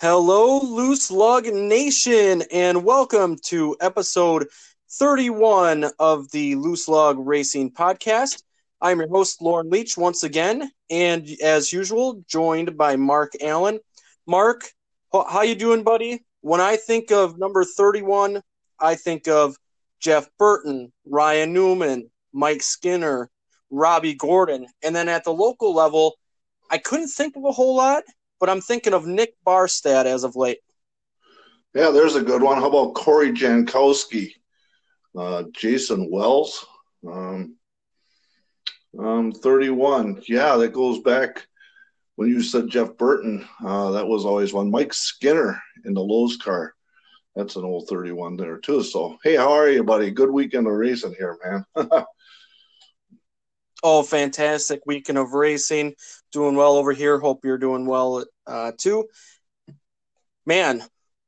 Hello, Loose Lug Nation, and welcome to episode 31 of the Loose Lug Racing Podcast. I'm your host, Lauren Leach, once again, and as usual, joined by Mark Allen. Mark, how you doing, buddy? When I think of number 31, I think of Jeff Burton, Ryan Newman, Mike Skinner, Robby Gordon, and then at the local level, I couldn't think of a whole lot but I'm thinking of Nick Barstad as of late. Yeah, there's a good one. How about Corey Jankowski, uh, Jason Wells, um, um, 31. Yeah, that goes back when you said Jeff Burton. Uh, that was always one. Mike Skinner in the Lowe's car. That's an old 31 there too. So, hey, how are you, buddy? Good weekend of racing here, man. oh, fantastic weekend of racing doing well over here. Hope you're doing well uh, too. Man,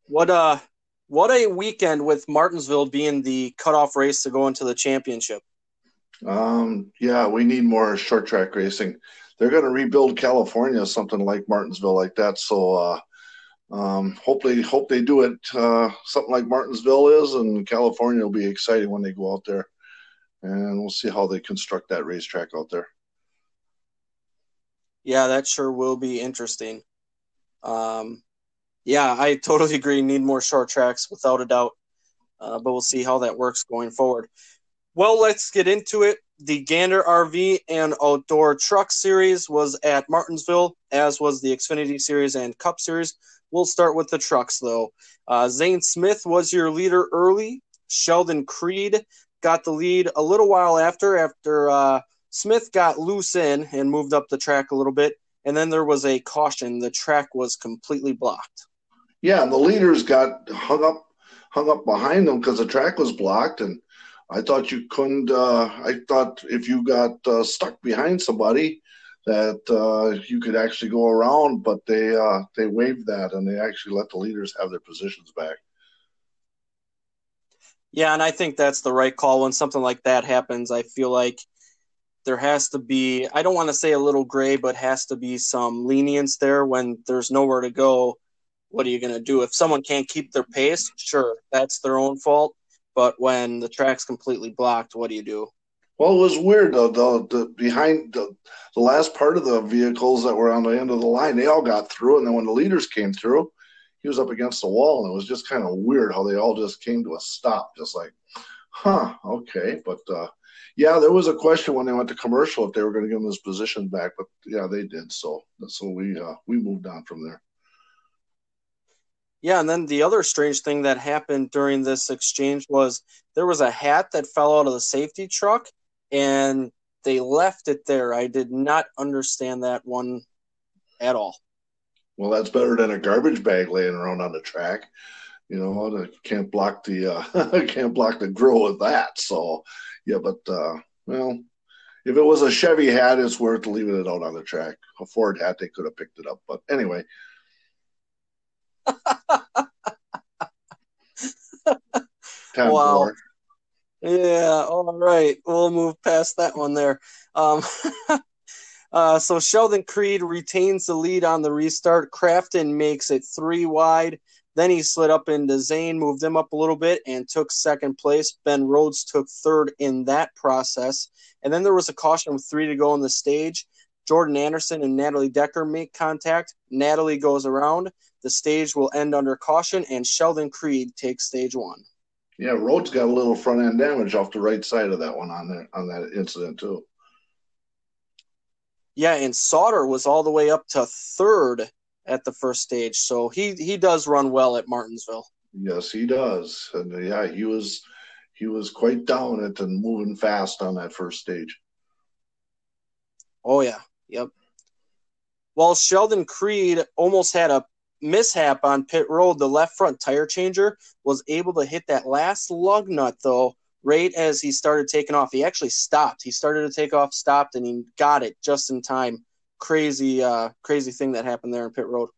what a what a weekend with Martinsville being the cutoff race to go into the championship. Um, yeah, we need more short track racing. They're going to rebuild California, something like Martinsville, like that. So, uh, um, hopefully, hope they do it uh, something like Martinsville is, and California will be exciting when they go out there. And we'll see how they construct that racetrack out there yeah, that sure will be interesting. Um, yeah, I totally agree. Need more short tracks without a doubt. Uh, but we'll see how that works going forward. Well, let's get into it. The Gander RV and Outdoor Truck Series was at Martinsville, as was the Xfinity Series and Cup Series. We'll start with the trucks, though. Uh, Zane Smith was your leader early. Sheldon Creed got the lead a little while after, after uh, Smith got loose in and moved up the track a little bit, and then there was a caution. The track was completely blocked. Yeah, and the leaders got hung up hung up behind them because the track was blocked, and I thought you couldn't. Uh, I thought if you got uh, stuck behind somebody, that uh, you could actually go around, but they uh, they waived that and they actually let the leaders have their positions back. Yeah, and I think that's the right call when something like that happens. I feel like there has to be I don't want to say a little gray, but has to be some lenience there when there's nowhere to go. What are you going to do if someone can't keep their pace? Sure, that's their own fault. But when the track's completely blocked, what do you do? Well, it was weird though. The, the behind the, the last part of the vehicles that were on the end of the line, they all got through, and then when the leaders came through, he was up against the wall, and it was just kind of weird how they all just came to a stop, just like, huh, okay. But uh, yeah, there was a question when they went to commercial if they were going to give him his position back, but yeah, they did. So so we uh, we moved on from there. Yeah, and then the other strange thing that happened during this exchange was there was a hat that fell out of the safety truck, and they left it there. I did not understand that one at all. Well, that's better than a garbage bag laying around on the track. You know, can't block the uh, can't block the grill with that. So yeah, but uh, well, if it was a Chevy hat, it's worth leaving it out on the track. A Ford hat, they could have picked it up. But anyway. wow. Yeah, all right. We'll move past that one there. Um, uh, so Sheldon Creed retains the lead on the restart. Crafton makes it three wide. Then he slid up into Zane, moved him up a little bit, and took second place. Ben Rhodes took third in that process. And then there was a caution with three to go on the stage. Jordan Anderson and Natalie Decker make contact. Natalie goes around. The stage will end under caution, and Sheldon Creed takes stage one. Yeah, Rhodes got a little front end damage off the right side of that one on that on that incident too. Yeah, and Sauter was all the way up to third at the first stage. So he he does run well at Martinsville. Yes, he does. And uh, yeah, he was he was quite down it and moving fast on that first stage. Oh yeah, yep. While Sheldon Creed almost had a mishap on pit road, the left front tire changer was able to hit that last lug nut though right as he started taking off. He actually stopped. He started to take off, stopped, and he got it just in time crazy, uh, crazy thing that happened there in pit road.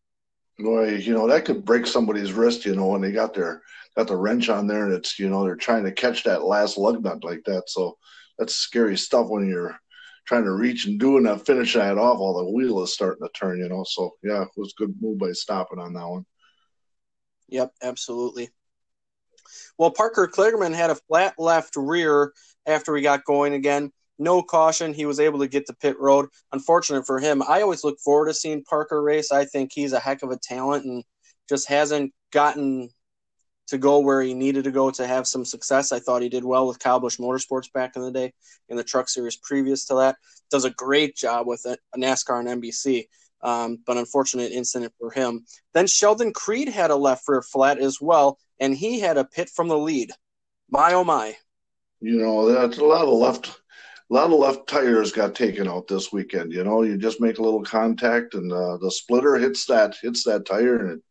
Boy, you know that could break somebody's wrist. You know when they got their got the wrench on there, and it's you know they're trying to catch that last lug nut like that. So that's scary stuff when you're trying to reach and doing that, finish that off while the wheel is starting to turn. You know, so yeah, it was a good move by stopping on that one. Yep, absolutely. Well, Parker Kligerman had a flat left rear after we got going again. No caution. He was able to get to pit road. Unfortunate for him. I always look forward to seeing Parker race. I think he's a heck of a talent and just hasn't gotten to go where he needed to go to have some success. I thought he did well with Kyle Busch Motorsports back in the day in the truck series previous to that. Does a great job with NASCAR and NBC. Um, but unfortunate incident for him. Then Sheldon Creed had a left rear flat as well, and he had a pit from the lead. My oh my! You know that's a lot of left, a lot of left tires got taken out this weekend. You know, you just make a little contact, and uh, the splitter hits that hits that tire, and it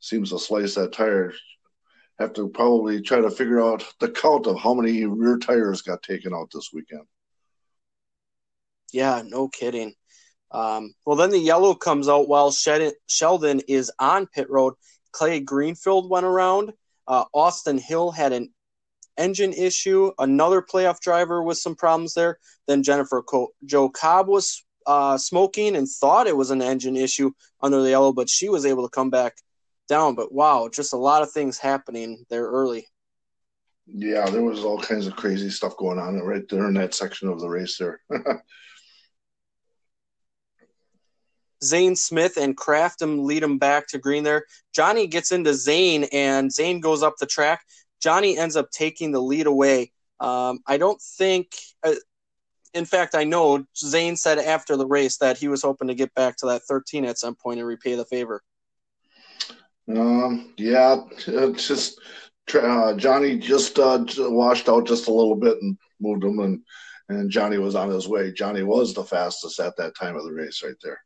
seems to slice that tire. Have to probably try to figure out the count of how many rear tires got taken out this weekend. Yeah, no kidding. Um, well, then the yellow comes out while Sheldon is on pit road. Clay Greenfield went around. Uh, Austin Hill had an engine issue. Another playoff driver with some problems there. Then Jennifer Co- Jo Cobb was uh, smoking and thought it was an engine issue under the yellow, but she was able to come back down. But wow, just a lot of things happening there early. Yeah, there was all kinds of crazy stuff going on right there in that section of the race there. Zane Smith and Crafton lead him back to green there. Johnny gets into Zane and Zane goes up the track. Johnny ends up taking the lead away. Um, I don't think, uh, in fact, I know Zane said after the race that he was hoping to get back to that 13 at some point and repay the favor. Um, yeah, it's just uh, Johnny just uh, washed out just a little bit and moved him, and and Johnny was on his way. Johnny was the fastest at that time of the race, right there.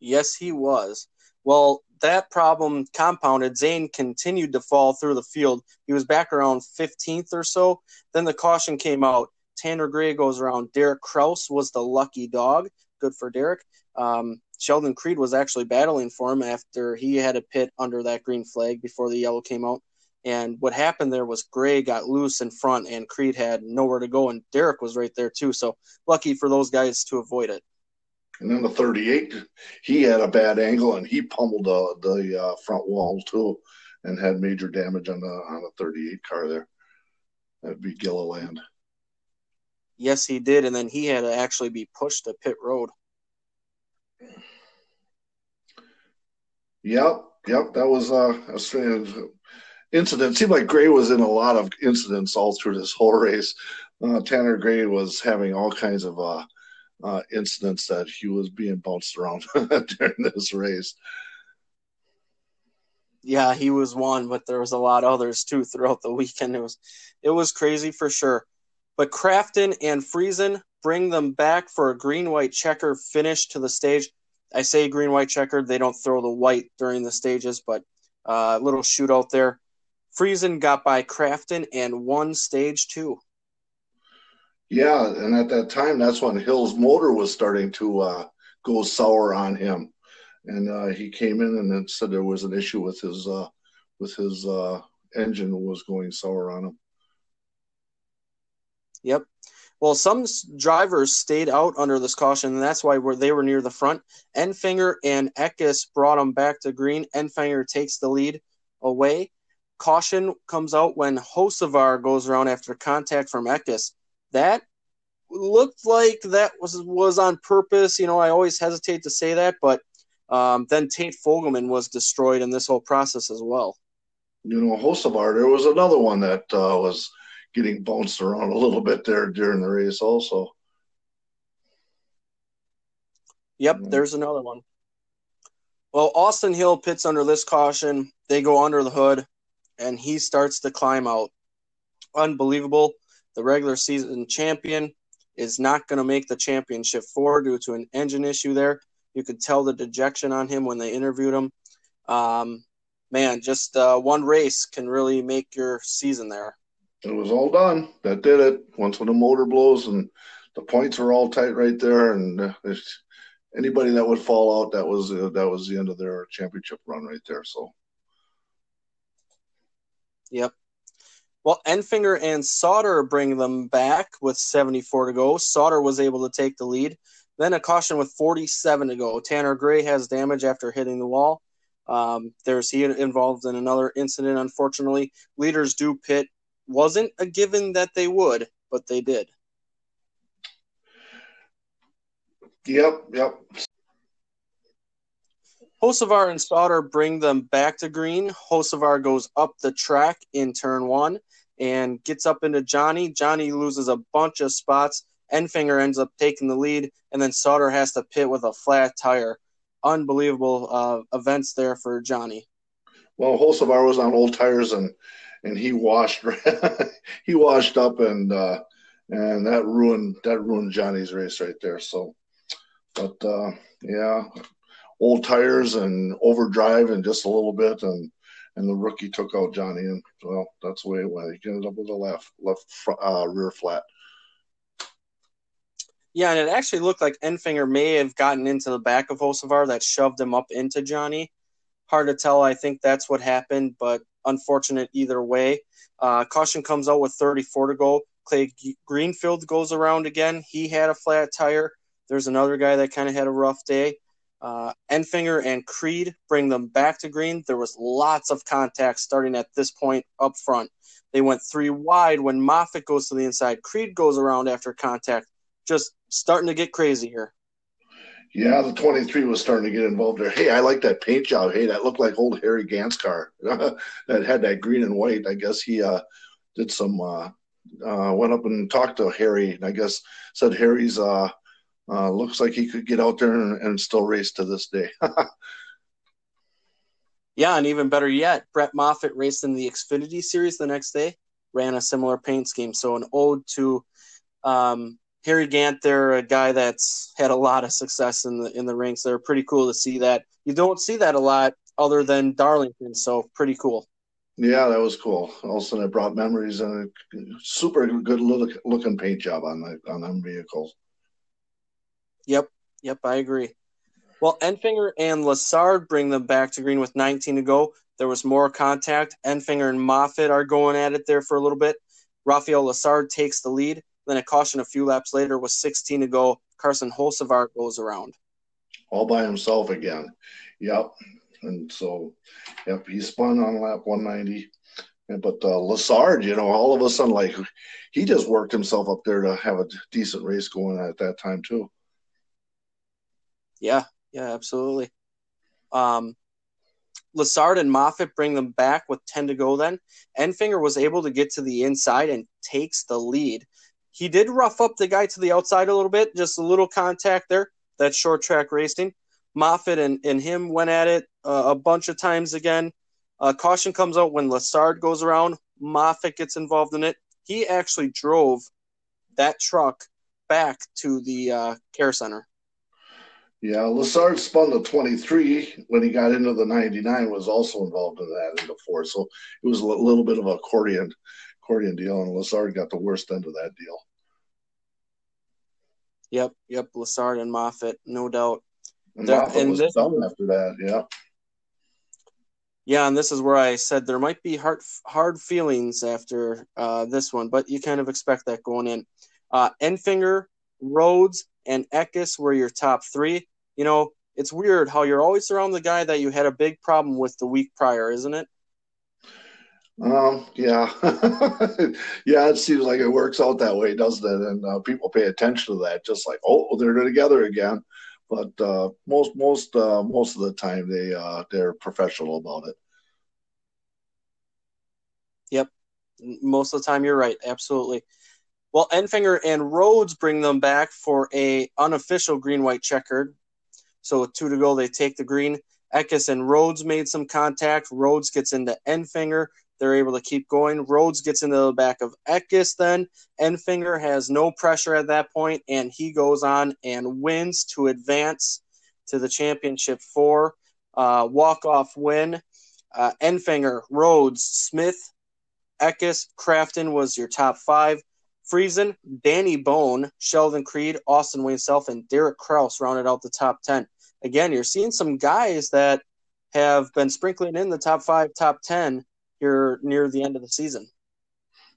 Yes, he was. Well, that problem compounded. Zane continued to fall through the field. He was back around 15th or so. Then the caution came out. Tanner Gray goes around. Derek Kraus was the lucky dog. Good for Derek. Um, Sheldon Creed was actually battling for him after he had a pit under that green flag before the yellow came out. And what happened there was Gray got loose in front, and Creed had nowhere to go, and Derek was right there too. So lucky for those guys to avoid it. And then the 38, he had a bad angle and he pummeled the, the uh, front wall too and had major damage on the on the 38 car there. That'd be Gilliland. Yes, he did, and then he had to actually be pushed to pit road. Yep, yep, that was uh, a strange incident. It seemed like Gray was in a lot of incidents all through this whole race. Uh, Tanner Gray was having all kinds of uh, incidents that he was being bounced around during this race. Yeah, he was one, but there was a lot of others too throughout the weekend. It was it was crazy for sure. But Crafton and Friesen bring them back for a green white checker finish to the stage. I say green white checkered, they don't throw the white during the stages, but a uh, little shootout there. Friesen got by Crafton and won stage two. Yeah, and at that time, that's when Hill's motor was starting to uh, go sour on him, and uh, he came in and said there was an issue with his uh, with his uh, engine was going sour on him. Yep. Well, some drivers stayed out under this caution, and that's why they were near the front. Enfinger and Eckes brought them back to green. Enfinger takes the lead away. Caution comes out when Hocevar goes around after contact from Eckes that looked like that was was on purpose. You know, I always hesitate to say that, but um, then Tate Fogleman was destroyed in this whole process as well. You know, Hocevar, there was another one that uh, was getting bounced around a little bit there during the race, also. Yep, mm-hmm. there's another one. Well, Austin Hill pits under this caution. They go under the hood, and he starts to climb out. Unbelievable the regular season champion is not going to make the championship four due to an engine issue there. You could tell the dejection on him when they interviewed him. Um, man, just uh, one race can really make your season there. It was all done. That did it. Once when the motor blows and the points are all tight right there, and uh, anybody that would fall out, that was uh, that was the end of their championship run right there. So. Yep, well, Enfinger and Sauter bring them back with 74 to go. Sauter was able to take the lead. Then a caution with 47 to go. Tanner Gray has damage after hitting the wall. Um, there's he involved in another incident, unfortunately. Leaders do pit. Wasn't a given that they would, but they did. Yep, yep. Hocevar and Sauter bring them back to green. Hocevar goes up the track in turn one and gets up into Johnny. Johnny loses a bunch of spots. Enfinger ends up taking the lead, and then Sauter has to pit with a flat tire. Unbelievable uh, events there for Johnny. Well, Hocevar was on old tires, and and he washed he washed up, and uh, and that ruined that ruined Johnny's race right there. So, but uh, yeah, old tires and overdrive and just a little bit, and and the rookie took out Johnny, and well, that's the way it went. He ended up with a left left uh, rear flat. Yeah, and it actually looked like Enfinger may have gotten into the back of Hocevar that shoved him up into Johnny. Hard to tell. I think that's what happened, but unfortunate either way. Uh, caution comes out with 34 to go. Clay Greenfield goes around again. He had a flat tire. There's another guy that kind of had a rough day. Uh, Enfinger and Creed bring them back to green. There was lots of contact starting at this point up front. They went three wide when Moffitt goes to the inside. Creed goes around after contact. Just starting to get crazy here. Yeah, the 23 was starting to get involved there. Hey, I like that paint job. Hey, that looked like old Harry Gant's car that had that green and white. I guess he uh, did some, uh, uh, went up and talked to Harry, and I guess said Harry's uh, looks like he could get out there and, and still race to this day. yeah, and even better yet, Brett Moffitt raced in the Xfinity Series the next day, ran a similar paint scheme. So an ode to um, Harry Gant there, a guy that's had a lot of success in the in the ranks. They're pretty cool to see that. You don't see that a lot other than Darlington, so pretty cool. Yeah, that was cool. Also, it brought memories and a super good look, looking paint job on the on them vehicles. Yep, yep, I agree. Well, Enfinger and Lessard bring them back to green with 19 to go. There was more contact. Enfinger and Moffitt are going at it there for a little bit. Rafael Lessard takes the lead. Then a caution a few laps later with 16 to go. Carson Hocevar goes around. All by himself again. Yep. And so, yep, he spun on lap 190. But uh, Lessard, you know, all of a sudden, like, he just worked himself up there to have a decent race going at that time, too. Yeah, yeah, absolutely. Um, Lessard and Moffitt bring them back with 10 to go then. Enfinger was able to get to the inside and takes the lead. He did rough up the guy to the outside a little bit, just a little contact there. That short track racing. Moffitt and, and him went at it uh, a bunch of times again. Uh, caution comes out when Lessard goes around. Moffitt gets involved in it. He actually drove that truck back to the uh, care center. Yeah, Lessard spun the 23 when he got into the 99, was also involved in that in the four. So it was a little bit of a accordion, accordion deal, and Lessard got the worst end of that deal. Yep, yep, Lessard and Moffitt, no doubt. And there, and was this, done after that, yeah. Yeah, and this is where I said there might be hard hard feelings after uh, this one, but you kind of expect that going in. Uh, Enfinger, Rhodes, and Eckes were your top three. You know, it's weird how you're always around the guy that you had a big problem with the week prior, isn't it? Um, yeah, yeah. It seems like it works out that way, doesn't it? And uh, people pay attention to that, just like, oh, they're together again. But uh, most, most, uh, most of the time, they uh, they're professional about it. Yep, most of the time, you're right. Absolutely. Well, Enfinger and Rhodes bring them back for a unofficial green white checkered. So with two to go, they take the green. Eckes and Rhodes made some contact. Rhodes gets into Enfinger. They're able to keep going. Rhodes gets into the back of Eckes then. Enfinger has no pressure at that point, and he goes on and wins to advance to the championship four. Uh, walk-off win. Uh, Enfinger, Rhodes, Smith, Eckes, Crafton was your top five. Friesen, Danny Bohn, Sheldon Creed, Austin Wayne Self, and Derek Kraus rounded out the top 10. Again, you're seeing some guys that have been sprinkling in the top five, top 10 here near the end of the season.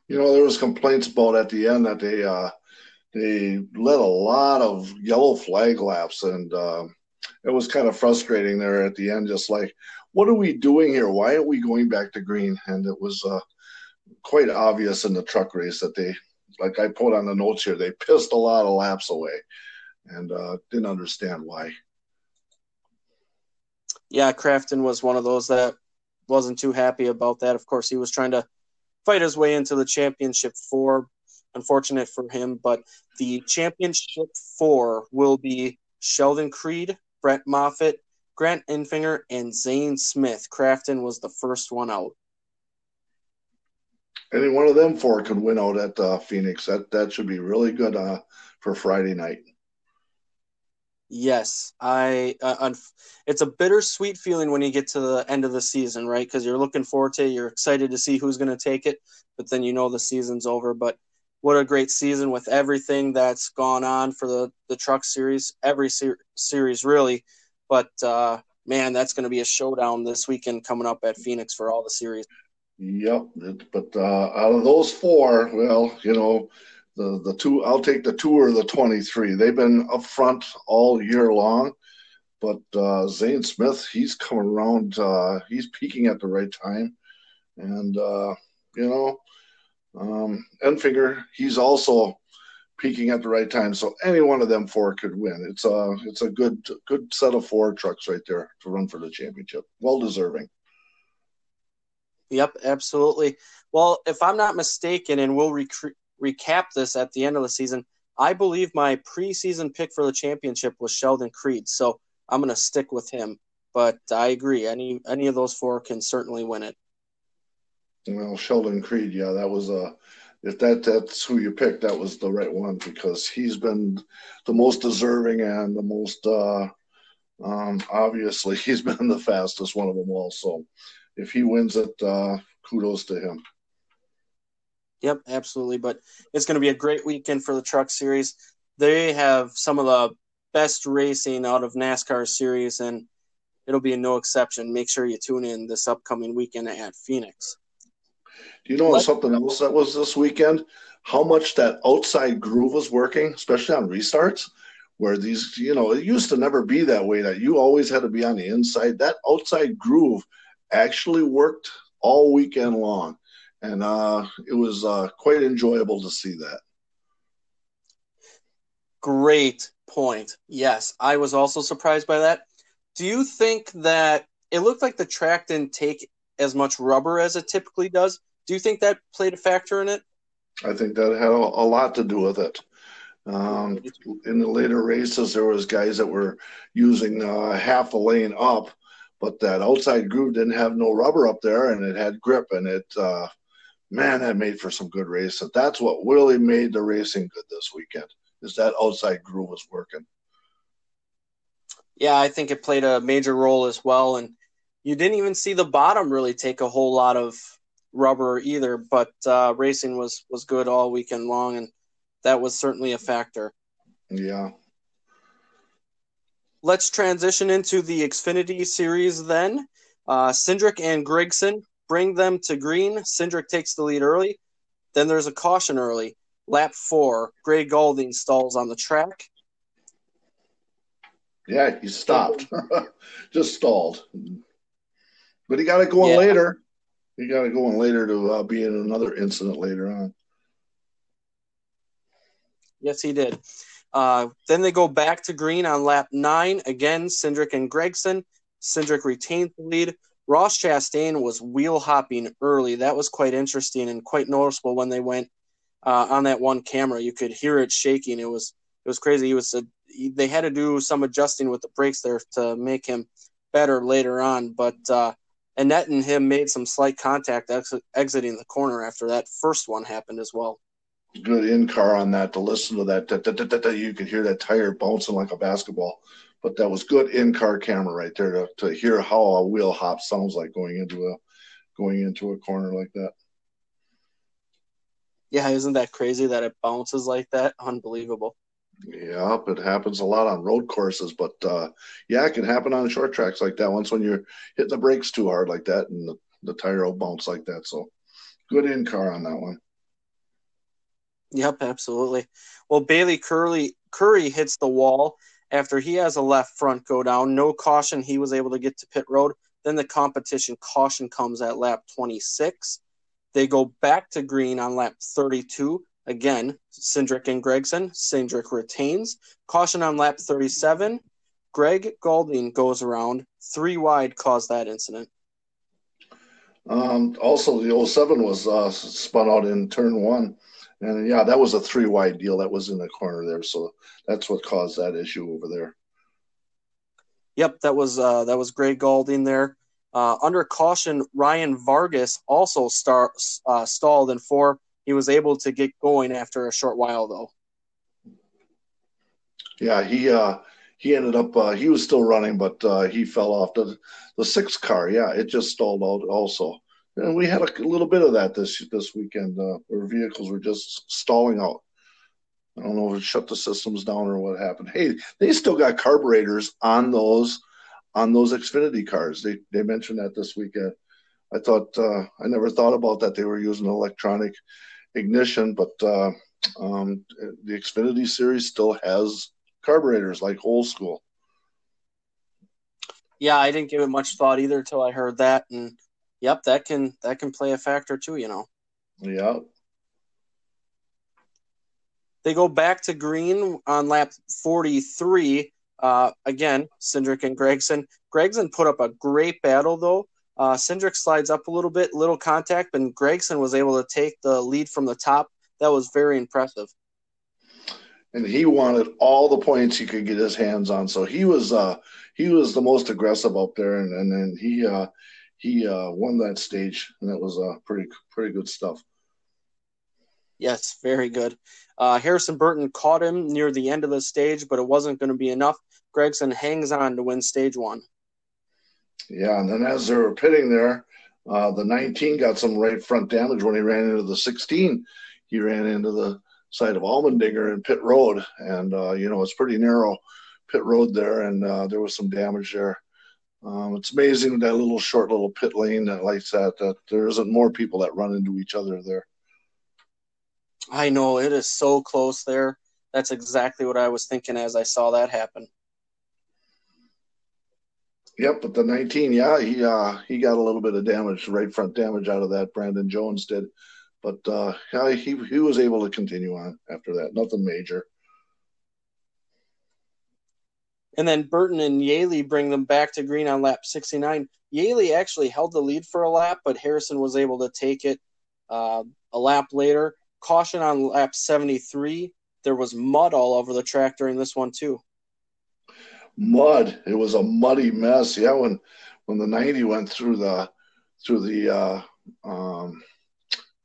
You know, there was complaints about at the end that they uh, they led a lot of yellow flag laps, and uh, it was kind of frustrating there at the end. Just like, what are we doing here? Why aren't we going back to green? And it was uh, quite obvious in the truck race that they, like I put on the notes here, they pissed a lot of laps away, and uh, didn't understand why. Yeah, Crafton was one of those that wasn't too happy about that. Of course, he was trying to fight his way into the championship four. Unfortunate for him, but the championship four will be Sheldon Creed, Brett Moffitt, Grant Enfinger, and Zane Smith. Crafton was the first one out. Any one of them four could win out at uh, Phoenix. That that should be really good uh, for Friday night. Yes, I. Uh, it's a bittersweet feeling when you get to the end of the season, right? Because you're looking forward to it. You're excited to see who's going to take it, but then you know the season's over. But what a great season with everything that's gone on for the the truck series, every ser- series really. But uh, man, that's going to be a showdown this weekend coming up at Phoenix for all the series. Yep, but uh, out of those four, well, you know the the two I'll take the two or the 23. They've been up front all year long, but uh, Zane Smith he's coming around. Uh, he's peaking at the right time, and uh, you know, um, Enfinger he's also peaking at the right time. So any one of them four could win. It's a it's a good good set of four trucks right there to run for the championship. Well deserving. Yep, absolutely. Well, if I'm not mistaken, and we'll recruit recap this at the end of the season, I believe my preseason pick for the championship was Sheldon Creed, so I'm going to stick with him. But I agree, any any of those four can certainly win it. Well, Sheldon Creed, yeah, that was a. If that that's who you picked, that was the right one because he's been the most deserving and the most uh, um, obviously he's been the fastest one of them all. So if he wins it, uh, kudos to him. Yep, absolutely. But it's going to be a great weekend for the Truck Series. They have some of the best racing out of NASCAR series, and it'll be no exception. Make sure you tune in this upcoming weekend at Phoenix. Do you know something else that was this weekend? How much that outside groove was working, especially on restarts, where these, you know, it used to never be that way, that you always had to be on the inside. That outside groove actually worked all weekend long and uh, it was uh, quite enjoyable to see that. Great point. Yes, I was also surprised by that. Do you think that it looked like the track didn't take as much rubber as it typically does? Do you think that played a factor in it? I think that had a, a lot to do with it. Um, in the later races, there was guys that were using uh, half a lane up, but that outside groove didn't have no rubber up there, and it had grip, and it uh, man, that made for some good race racing. That's what really made the racing good this weekend. Is that outside groove was working? Yeah, I think it played a major role as well. And you didn't even see the bottom really take a whole lot of rubber either. But uh, racing was was good all weekend long, and that was certainly a factor. Yeah. Let's transition into the Xfinity series then. Uh, Cindric and Gragson bring them to green. Cindric takes the lead early. Then there's a caution early. Lap four, Gray Gaulding stalls on the track. Yeah, he stopped. Just stalled. But he got it going yeah. later. He got it going later to uh, be in another incident later on. Yes, he did. Uh, then they go back to green on lap nine. Again, Cindric and Gragson. Cindric retains the lead. Ross Chastain was wheel hopping early. That was quite interesting and quite noticeable when they went uh, on that one camera. You could hear it shaking. It was it was crazy. He was a, he, they had to do some adjusting with the brakes there to make him better later on. But uh, Annett and him made some slight contact ex- exiting the corner after that first one happened as well. Good in car on that to listen to that. you could hear that tire bouncing like a basketball but that was good in car camera right there to, to hear how a wheel hop sounds like going into a going into a corner like that. Yeah, isn't that crazy that it bounces like that? Unbelievable. Yeah, it happens a lot on road courses, but uh, yeah, it can happen on short tracks like that. Once when you're hitting the brakes too hard like that, and the, the tire will bounce like that. So, good in car on that one. Yep, absolutely. Well, Bailey Curley Currey hits the wall After he has a left front go down, no caution, he was able to get to pit road. Then the competition caution comes at lap 26. They go back to green on lap 32. Again, Cindric and Gragson. Cindric retains. Caution on lap 37. Greg Gaulding goes around. Three wide caused that incident. Um, also, the 07 was uh, spun out in turn one. And yeah, that was a three wide deal that was in the corner there. So that's what caused that issue over there. Yep, that was uh, that was Greg Gaulding there. Uh, under caution, Ryan Vargas also star, uh, stalled in four. He was able to get going after a short while, though. Yeah, he uh, he ended up uh, he was still running, but uh, he fell off the the sixth car. Yeah, it just stalled out also. And we had a little bit of that this this weekend, uh, where vehicles were just stalling out. I don't know if it shut the systems down or what happened. Hey, they still got carburetors on those on those Xfinity cars. They they mentioned that this weekend. I thought uh, I never thought about that. They were using electronic ignition, but uh, um, the Xfinity series still has carburetors like old school. Yeah, I didn't give it much thought either until I heard that, and yep, that can that can play a factor too. You know. Yep. They go back to green on lap 43. Uh, again, Cindric and Gragson. Gragson put up a great battle, though. Uh, Cindric slides up a little bit, little contact, and Gragson was able to take the lead from the top. That was very impressive. And he wanted all the points he could get his hands on, so he was uh, he was the most aggressive up there, and, and then he uh, he uh, won that stage, and that was uh, pretty pretty good stuff. Yes, very good. Uh, Harrison Burton caught him near the end of the stage, but it wasn't going to be enough. Gragson hangs on to win stage one. Yeah, and then as they were pitting there, uh, the 19 got some right front damage when he ran into the 16. He ran into the side of Allmendinger in pit road, and uh, you know it's pretty narrow pit road there, and uh, there was some damage there. Um, it's amazing that little short little pit lane that like that that there isn't more people that run into each other there. I know it is so close there. That's exactly what I was thinking as I saw that happen. Yep, but the 19, yeah, he uh, he got a little bit of damage, right front damage out of that. Brandon Jones did, but uh, yeah, he he was able to continue on after that. Nothing major. And then Burton and Yeley bring them back to green on lap 69. Yeley actually held the lead for a lap, but Harrison was able to take it uh, a lap later. Caution on lap 73. There was mud all over the track during this one, too. Mud. It was a muddy mess. Yeah, when when the 90 went through the through the uh, um,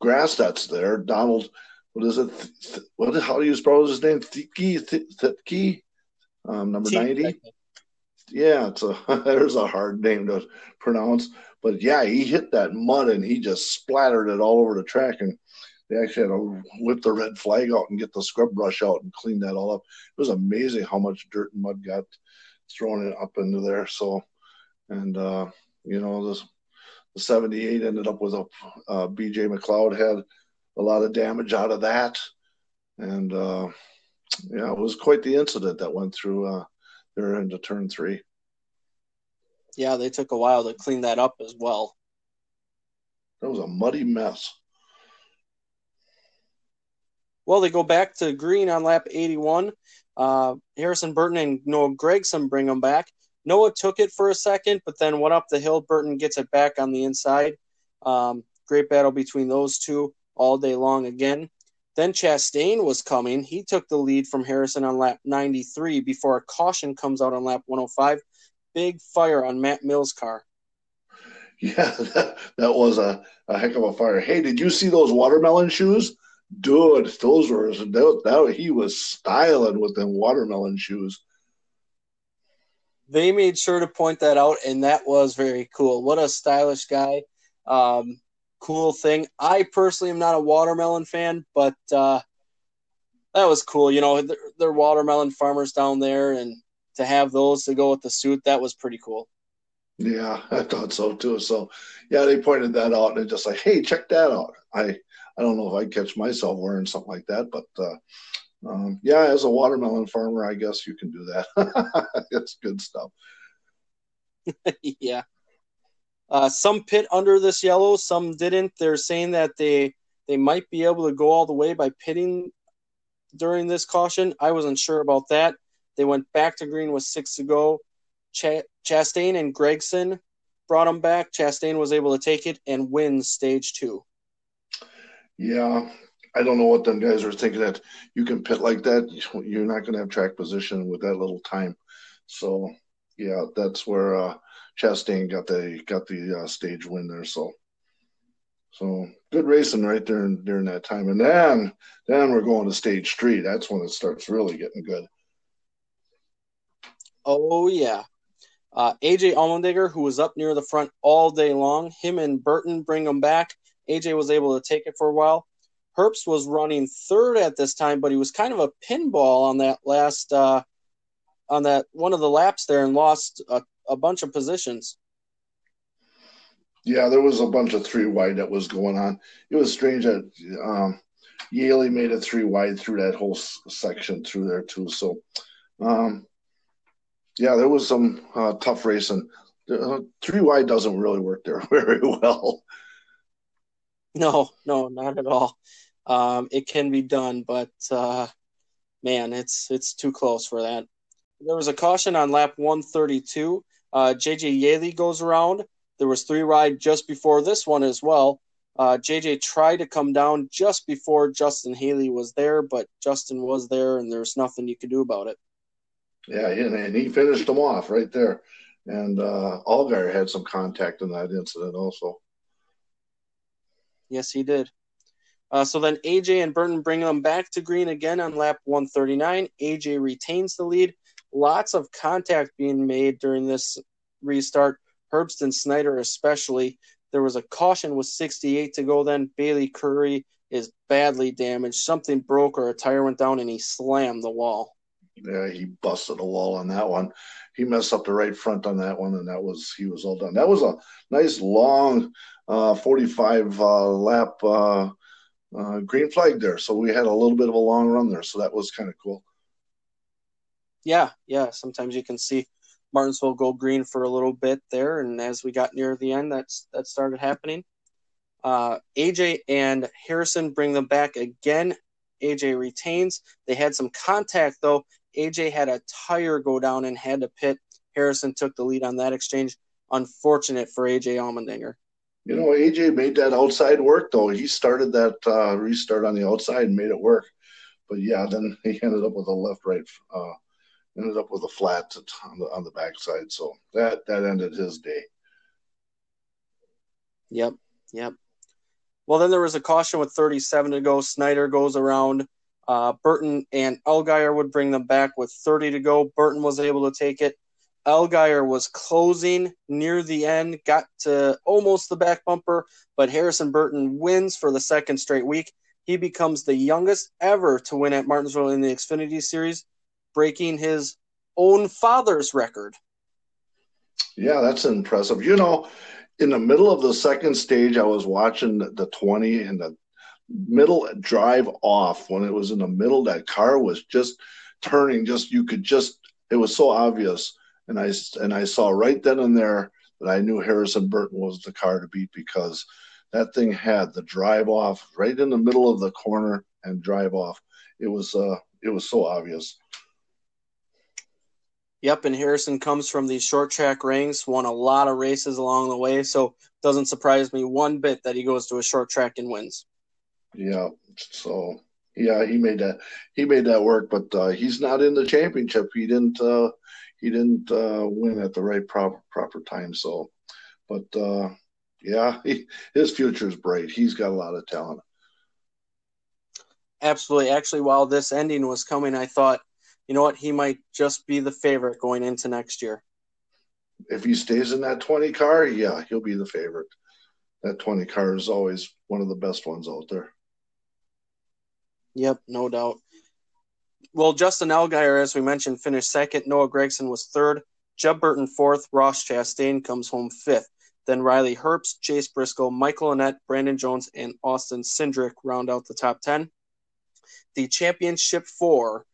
grass that's there, Donald, what is it? What? How do you spell his name? Thicke, Thicke, um, number 90. Yeah, it's a there's a hard name to pronounce, but yeah, he hit that mud and he just splattered it all over the track and they actually had to whip the red flag out and get the scrub brush out and clean that all up. It was amazing how much dirt and mud got thrown up into there. So, and uh, you know, this, the 78 ended up with a uh, BJ McLeod had a lot of damage out of that, and uh, yeah, it was quite the incident that went through uh, there into turn three. Yeah, they took a while to clean that up as well. That was a muddy mess. Well, they go back to green on lap 81. Uh, Harrison Burton and Noah Gragson bring them back. Noah took it for a second, but then went up the hill. Burton gets it back on the inside. Um, great battle between those two all day long again. Then Chastain was coming. He took the lead from Harrison on lap 93 before a caution comes out on lap 105. Big fire on Matt Mills' car. Yeah, that, that was a, a heck of a fire. Hey, did you see those watermelon shoes? dude, those were that, that he was styling with them watermelon shoes. They made sure to point that out, and that was very cool. What a stylish guy! Um, cool thing. I personally am not a watermelon fan, but uh, that was cool. You know, they're, they're watermelon farmers down there, and to have those to go with the suit, that was pretty cool. Yeah, I thought so too. So, yeah, they pointed that out and just like, hey, check that out. I I don't know if I'd catch myself wearing something like that, but uh, um, yeah, as a watermelon farmer, I guess you can do that. it's good stuff. yeah. Uh, some pit under this yellow, some didn't. They're saying that they they might be able to go all the way by pitting during this caution. I wasn't sure about that. They went back to green with six to go. Ch- Chastain and Gragson brought them back. Chastain was able to take it and win stage two. Yeah, I don't know what them guys are thinking that you can pit like that. You're not going to have track position with that little time. So yeah, that's where uh, Chastain got the got the uh, stage win there. So so good racing right there during that time. And then then we're going to stage three. That's when it starts really getting good. Oh yeah. Uh, AJ Allmendinger, who was up near the front all day long, him and Burton bring him back. AJ was able to take it for a while. Herbst was running third at this time, but he was kind of a pinball on that last uh, on that one of the laps there and lost a, a bunch of positions. Yeah, there was a bunch of three wide that was going on. It was strange that um, Yeley made it three wide through that whole section through there too. So, um, yeah, there was some uh, tough racing. Uh, three wide doesn't really work there very well. No, no, not at all. Um, it can be done, but uh, man, it's it's too close for that. There was a caution on lap 132. Uh, JJ Yeley goes around. There was three ride just before this one as well. Uh, JJ tried to come down just before Justin Haley was there, but Justin was there, and there's nothing you could do about it. Yeah, and he finished them off right there. And uh, Allgaier had some contact in that incident also. Yes, he did. Uh, so then AJ and Burton bring them back to green again on lap 139. AJ retains the lead. Lots of contact being made during this restart. Herbst and Snider, especially. There was a caution with 68 to go then. Bailey Currey is badly damaged. Something broke or a tire went down and he slammed the wall. Yeah, he busted a wall on that one. He messed up the right front on that one, and that was he was all done. That was a nice long uh, 45 uh, lap uh, uh, green flag there. So we had a little bit of a long run there. So that was kind of cool. Yeah, yeah. Sometimes you can see Martinsville go green for a little bit there, and as we got near the end, that's that started happening. Uh, AJ and Harrison bring them back again. AJ retains. They had some contact though. AJ had a tire go down and had to pit. Harrison took the lead on that exchange. Unfortunate for AJ Allmendinger. You know, AJ made that outside work though. He started that uh, restart on the outside and made it work. But yeah, then he ended up with a left right. Uh, ended up with a flat on the on the backside. So that that ended his day. Yep, yep. Well, then there was a caution with 37 to go. Snider goes around. Uh, Burton and Allgaier would bring them back with 30 to go. Burton was able to take it. Allgaier was closing near the end, got to almost the back bumper, but Harrison Burton wins for the second straight week. He becomes the youngest ever to win at Martinsville in the Xfinity Series, breaking his own father's record. Yeah, that's impressive. You know, in the middle of the second stage, I was watching the 20 and the middle drive off when it was in the middle. That car was just turning, just you could just, it was so obvious and I and I saw right then and there that I knew Harrison Burton was the car to beat because that thing had the drive off right in the middle of the corner and drive off. It was uh it was so obvious. Yep, and Harrison comes from these short track ranks, won a lot of races along the way, so doesn't surprise me one bit that he goes to a short track and wins. Yeah, so yeah, he made that he made that work, but uh, he's not in the championship. He didn't uh, he didn't uh, win at the right proper proper time. So, but uh, yeah, he, his future is bright. He's got a lot of talent. Absolutely. Actually, while this ending was coming, I thought, you know what, he might just be the favorite going into next year. If he stays in that 20 car, yeah, he'll be the favorite. That 20 car is always one of the best ones out there. Yep, no doubt. Well, Justin Allgaier, as we mentioned, finished second. Noah Gragson was third. Jeb Burton fourth. Ross Chastain comes home fifth. Then Riley Herbst, Chase Briscoe, Michael Annett, Brandon Jones, and Austin Cindric round out the top 10. The championship four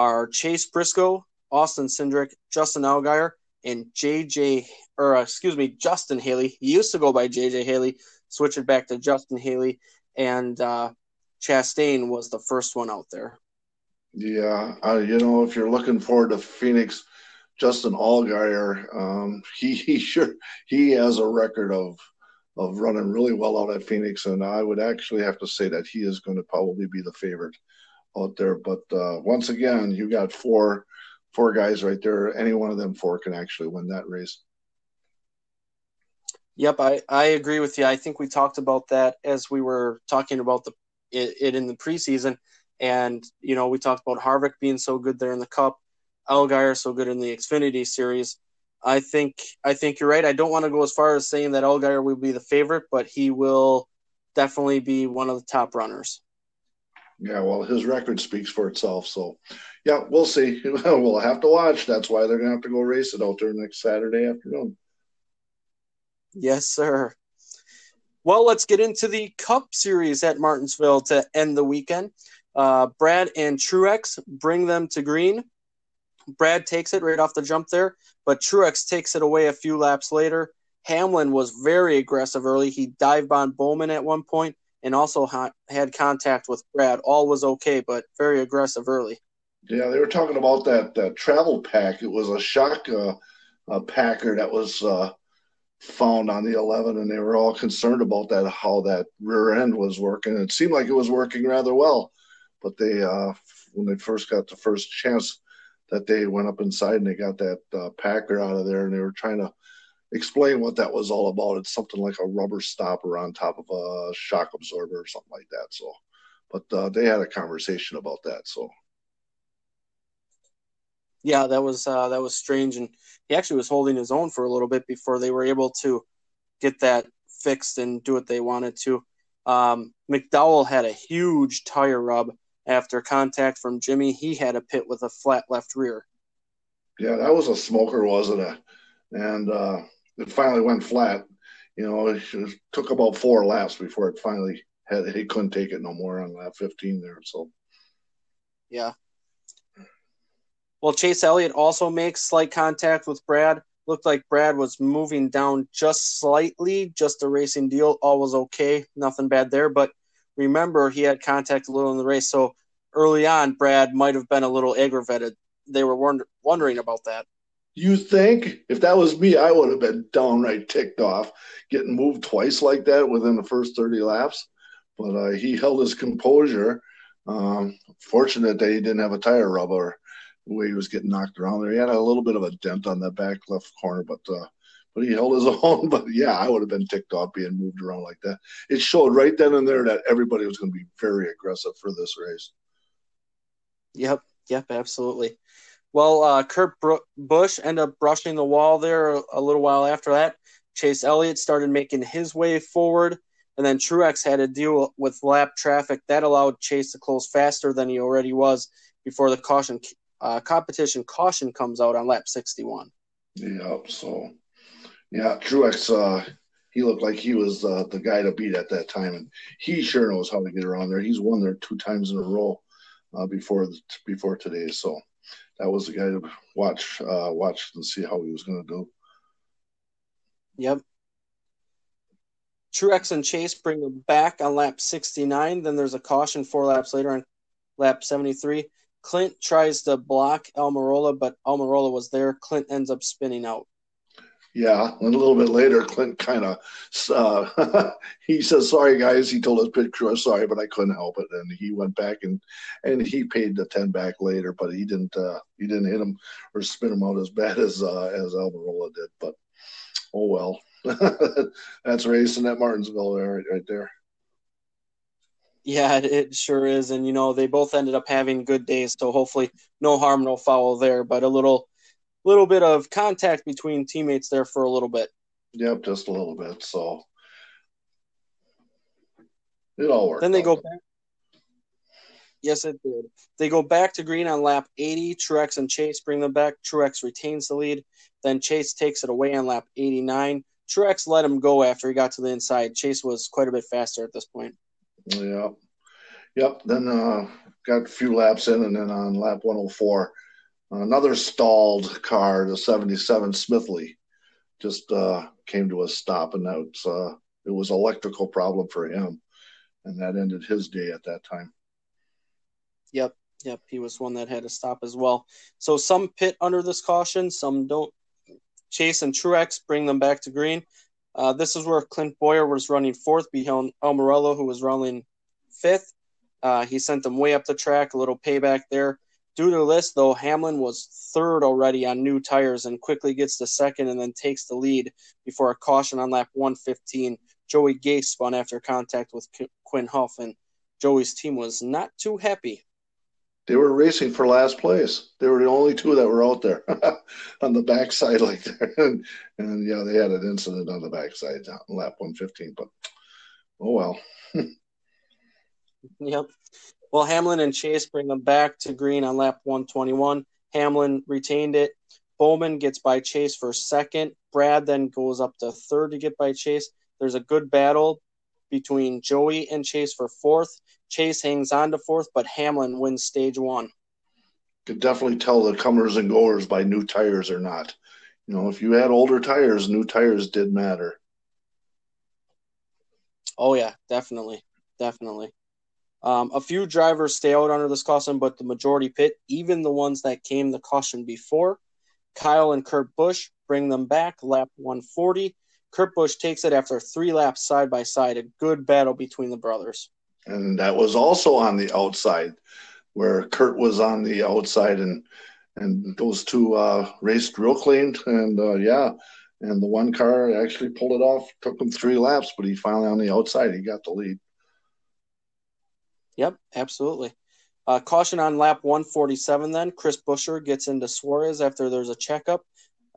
are Chase Briscoe, Austin Cindric, Justin Allgaier, and JJ, or uh, excuse me, Justin Haley. He used to go by JJ Haley, switch it back to Justin Haley, and uh, Chastain was the first one out there. Yeah, uh, you know, if you're looking forward to Phoenix, Justin Allgaier, um, he he sure he has a record of of running really well out at Phoenix, and I would actually have to say that he is going to probably be the favorite out there. But uh, once again, you got four four guys right there. Any one of them four can actually win that race. Yep, I, I agree with you. I think we talked about that as we were talking about the it, it in the preseason, and you know we talked about Harvick being so good there in the Cup, Allgaier so good in the Xfinity Series. I think I think you're right. I don't want to go as far as saying that Allgaier will be the favorite, but he will definitely be one of the top runners. Yeah, well, his record speaks for itself. So, yeah, we'll see. we'll have to watch. That's why they're going to have to go race it out there next Saturday afternoon. Yes, sir. Well, let's get into the Cup Series at Martinsville to end the weekend. Uh, Brad and Truex bring them to green. Brad takes it right off the jump there, but Truex takes it away a few laps later. Hamlin was very aggressive early. He dived on Bowman at one point and also ha- had contact with Brad. All was okay, but very aggressive early. Yeah, they were talking about that that travel pack. It was a shock uh, a packer that was uh, found on the 11, and they were all concerned about that how that rear end was working. It seemed like it was working rather well, but they uh, when they first got the first chance that they went up inside and they got that uh, packer out of there, and they were trying to explain what that was all about. It's something like a rubber stopper on top of a shock absorber or something like that. So, but uh, they had a conversation about that. So, yeah, that was uh, that was strange, and he actually was holding his own for a little bit before they were able to get that fixed and do what they wanted to. Um, McDowell had a huge tire rub after contact from Jimmie. He had a pit with a flat left rear. Yeah, that was a smoker, wasn't it? And uh, it finally went flat. You know, it took about four laps before it finally had. He couldn't take it no more on lap 15 there. So, yeah. Well, Chase Elliott also makes slight contact with Brad. Looked like Brad was moving down just slightly, just a racing deal. All was okay, nothing bad there. But remember, he had contact a little in the race, so early on, Brad might have been a little aggravated. They were wonder- wondering about that. You think if that was me, I would have been downright ticked off getting moved twice like that within the first 30 laps. But uh, he held his composure. Um, fortunate that he didn't have a tire rubber the way he was getting knocked around there. He had a little bit of a dent on the back left corner, but uh, but he held his own. But yeah, I would have been ticked off being moved around like that. It showed right then and there that everybody was going to be very aggressive for this race. Yep, yep, absolutely. Well, uh, Kurt Busch ended up brushing the wall there a little while after that. Chase Elliott started making his way forward, and then Truex had to deal with lap traffic. That allowed Chase to close faster than he already was before the caution uh, competition caution comes out on lap 61. Yeah, so yeah, Truex, uh, he looked like he was uh, the guy to beat at that time, and he sure knows how to get around there. He's won there two times in a row uh, before before today, so that was the guy to watch uh, watch and see how he was going to do. Yep. Truex and Chase bring them back on lap 69. Then there's a caution four laps later on lap 73. Clint tries to block Almirola, but Almirola was there. Clint ends up spinning out. Yeah, and a little bit later, Clint kind of uh, he says, "Sorry, guys." He told his pit crew, "Sorry, but I couldn't help it," and he went back and and he paid the ten back later, but he didn't uh, he didn't hit him or spin him out as bad as uh, as Almirola did. But oh well, that's racing at Martinsville right, right there. Yeah, it sure is, and you know they both ended up having good days, so hopefully no harm, no foul there. But a little little bit of contact between teammates there for a little bit. Yep, just a little bit. So it all worked. Then they out. go back. Yes, it did. They go back to green on lap 80. Truex and Chase bring them back. Truex retains the lead. Then Chase takes it away on lap 89. Truex let him go after he got to the inside. Chase was quite a bit faster at this point. Yep. Yep. Then uh, got a few laps in, and then on lap 104, another stalled car, the 77 Smithley, just uh, came to a stop, and that was, uh, it was electrical problem for him, and that ended his day at that time. Yep, yep, he was one that had to stop as well. So some pit under this caution, some don't. Chase and Truex bring them back to green. Uh, this is where Clint Bowyer was running fourth behind Almirola, who was running fifth. Uh, he sent them way up the track, a little payback there. Due to this, though, Hamlin was third already on new tires and quickly gets to second and then takes the lead before a caution on lap 115. Joey Gase spun after contact with Qu- Quin Houff, and Joey's team was not too happy. They were racing for last place. They were the only two that were out there on the backside like that. And, and yeah, they had an incident on the backside on lap 115, but oh well. Yep. Well, Hamlin and Chase bring them back to green on lap 121. Hamlin retained it. Bowman gets by Chase for second. Brad then goes up to third to get by Chase. There's a good battle between Joey and Chase for fourth. Chase hangs on to fourth, but Hamlin wins stage one. Could definitely tell the comers and goers by new tires or not. You know, if you had older tires, new tires did matter. Oh yeah, definitely, definitely. Um, a few drivers stay out under this caution, but the majority pit, even the ones that came the caution before. Kyle and Kurt Busch bring them back, lap 140. Kurt Busch takes it after three laps side by side. A good battle between the brothers. And that was also on the outside, where Kurt was on the outside, and and those two uh, raced real clean. And uh, yeah, and the one car actually pulled it off. Took him three laps, but he finally on the outside, he got the lead. Yep, absolutely. Uh, caution on lap 147 then. Chris Buescher gets into Suarez after there's a checkup,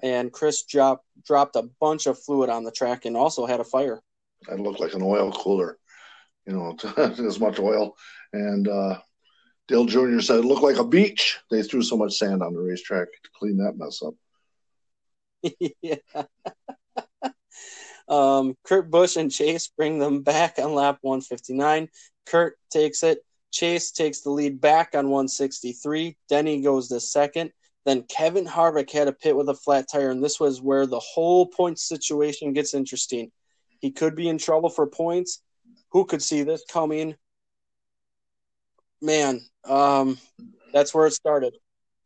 and Chris drop, dropped a bunch of fluid on the track and also had a fire. That looked like an oil cooler, you know, as much oil. And uh, Dale Jr. said it looked like a beach. They threw so much sand on the racetrack to clean that mess up. yeah. um, Kurt Busch and Chase bring them back on lap 159. Kurt takes it. Chase takes the lead back on 163. Denny goes to second. Then Kevin Harvick had a pit with a flat tire, and this was where the whole point situation gets interesting. He could be in trouble for points. Who could see this coming? Man, um, that's where it started.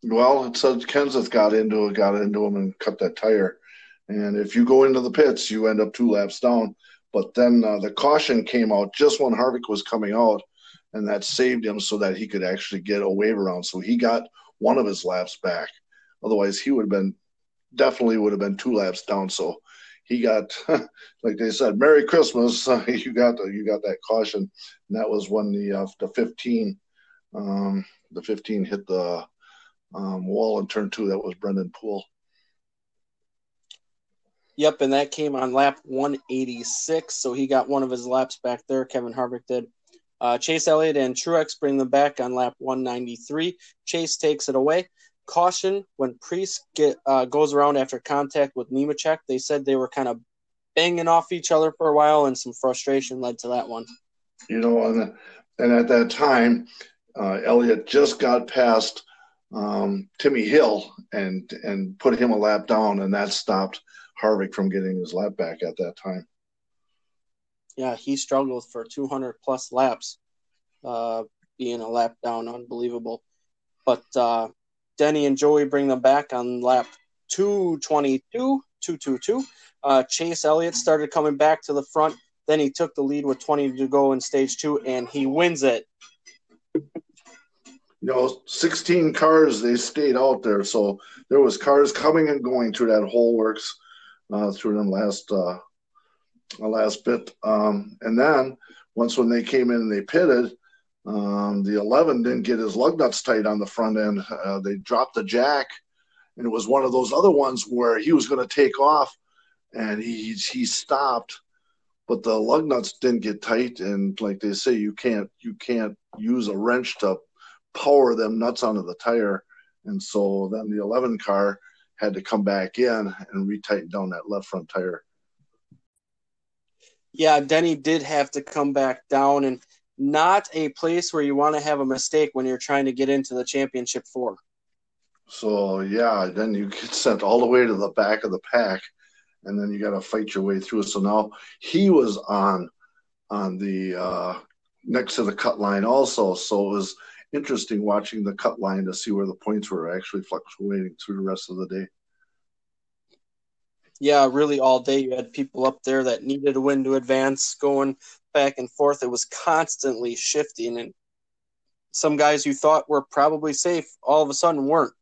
Well, it said Kenseth got into it, got into him, and cut that tire. And if you go into the pits, you end up two laps down. But then uh, the caution came out just when Harvick was coming out, and that saved him so that he could actually get a wave around. So he got one of his laps back. Otherwise, he would have been definitely would have been two laps down. So he got, like they said, "Merry Christmas." You got the, you got that caution, and that was when the uh, the 15, um, the 15 hit the um, wall in turn two. That was Brennan Poole. Yep, and that came on lap 186, so he got one of his laps back there. Kevin Harvick did. Uh, Chase Elliott and Truex bring them back on lap 193. Chase takes it away. Caution when Preece get uh, goes around after contact with Nemechek. They said they were kind of banging off each other for a while, and some frustration led to that one. You know, and, and at that time, uh, Elliott just got past um, Timmy Hill and and put him a lap down, and that stopped Harvick from getting his lap back at that time. Yeah, he struggled for 200 plus laps, uh, being a lap down, unbelievable. But uh, Denny and Joey bring them back on lap 222, 222. Uh, Chase Elliott started coming back to the front. Then he took the lead with 20 to go in stage two, and he wins it. You know, 16 cars they stayed out there, so there was cars coming and going through that whole works uh, through them last uh, last bit. Um, and then once when they came in and they pitted, um, the 11 didn't get his lug nuts tight on the front end. Uh, they dropped the jack, and it was one of those other ones where he was going to take off, and he he stopped, but the lug nuts didn't get tight. And like they say, you can't you can't use a wrench to power them nuts onto the tire. And so then the 11 car had to come back in and retighten down that left front tire. Yeah, Denny did have to come back down, and not a place where you want to have a mistake when you're trying to get into the championship four. So yeah, then you get sent all the way to the back of the pack, and then you got to fight your way through. So now he was on on the uh, next to the cut line also. So it was interesting watching the cut line to see where the points were actually fluctuating through the rest of the day. Yeah, really all day you had people up there that needed a win to advance, going back and forth. It was constantly shifting, and some guys you thought were probably safe all of a sudden weren't.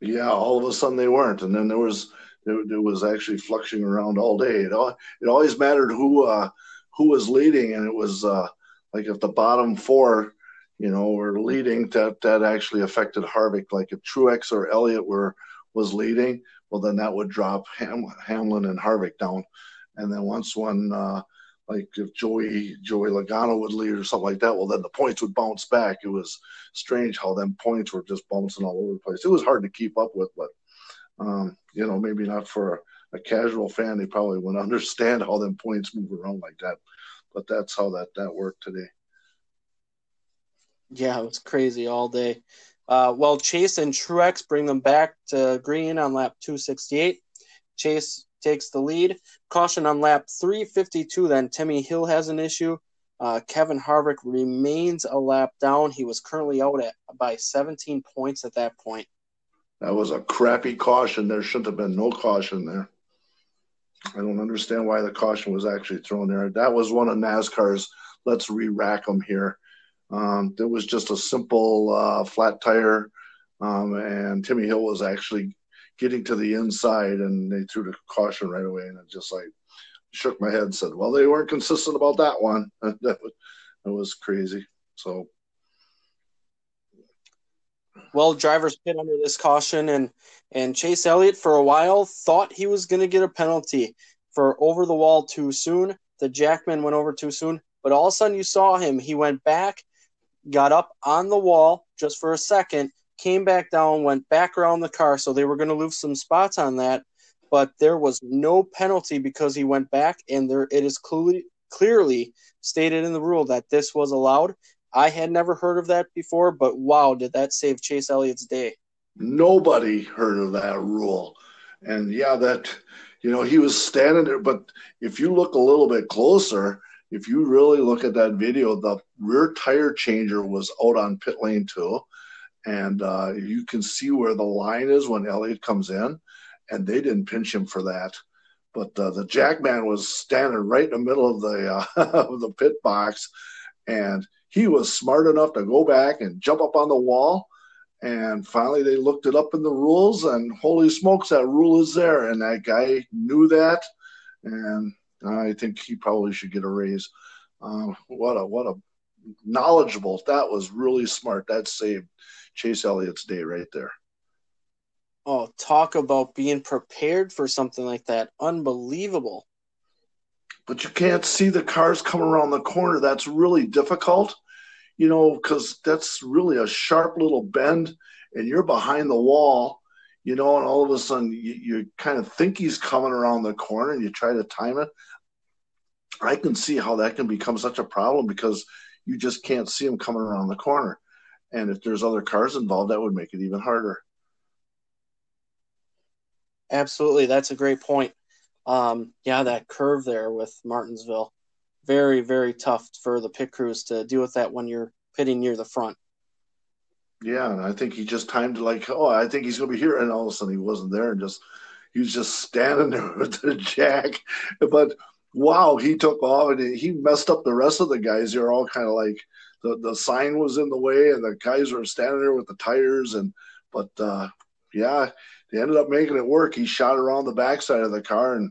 Yeah, all of a sudden they weren't, and then there was it, was actually fluctuating around all day. It, all, it always mattered who uh, who was leading, and it was uh, like if the bottom four, you know, were leading, that that actually affected Harvick. Like if Truex or Elliott were was leading, well then that would drop Ham, Hamlin and Harvick down, and then once one uh, like if Joey Joey Logano would lead or something like that, well then the points would bounce back. It was strange how them points were just bouncing all over the place. It was hard to keep up with, but um, you know maybe not for a, a casual fan. They probably wouldn't understand how them points move around like that, but that's how that that worked today. Yeah, it was crazy all day. Uh, well, Chase and Truex bring them back to green on lap 268. Chase takes the lead. Caution on lap 352. Then Timmy Hill has an issue. Uh, Kevin Harvick remains a lap down. He was currently out at by 17 points at that point. That was a crappy caution. There shouldn't have been no caution there. I don't understand why the caution was actually thrown there. That was one of NASCAR's let's re-rack them here. Um, there was just a simple uh, flat tire, um, and Timmy Hill was actually getting to the inside, and they threw the caution right away, and it just like shook my head and said, "Well, they weren't consistent about that one." that, was, that was crazy. So, well, drivers pit under this caution, and and Chase Elliott for a while thought he was going to get a penalty for over the wall too soon. The Jackman went over too soon, but all of a sudden you saw him. He went back, got up on the wall just for a second, came back down, went back around the car. So they were going to lose some spots on that, but there was no penalty because he went back, and there it is clearly clearly stated in the rule that this was allowed. I had never heard of that before, but wow, did that save Chase Elliott's day? Nobody heard of that rule, and yeah, that you know he was standing there. But if you look a little bit closer, if you really look at that video, the rear tire changer was out on pit lane two and uh, you can see where the line is when Elliott comes in, and they didn't pinch him for that. But uh, the Jackman was standing right in the middle of the uh, of the pit box, and he was smart enough to go back and jump up on the wall. And finally, they looked it up in the rules, and holy smokes, that rule is there. And that guy knew that, and I think he probably should get a raise. Uh, what a what a knowledgeable! That was really smart. That saved Chase Elliott's day right there. Oh, talk about being prepared for something like that. Unbelievable. But you can't see the cars come around the corner. That's really difficult, you know, because that's really a sharp little bend and you're behind the wall, you know, and all of a sudden you, you kind of think he's coming around the corner and you try to time it. I can see how that can become such a problem because you just can't see him coming around the corner. And if there's other cars involved, that would make it even harder. Absolutely. That's a great point. Um, yeah, that curve there with Martinsville. Very, very tough for the pit crews to deal with that when you're pitting near the front. Yeah, and I think he just timed it like, oh, I think he's to be here, and all of a sudden he wasn't there, and just he was just standing there with the jack. But wow, he took off, and he messed up the rest of the guys. They're all kind of like the the sign was in the way, and the guys were standing there with the tires. And but uh, yeah, they ended up making it work. He shot around the backside of the car, and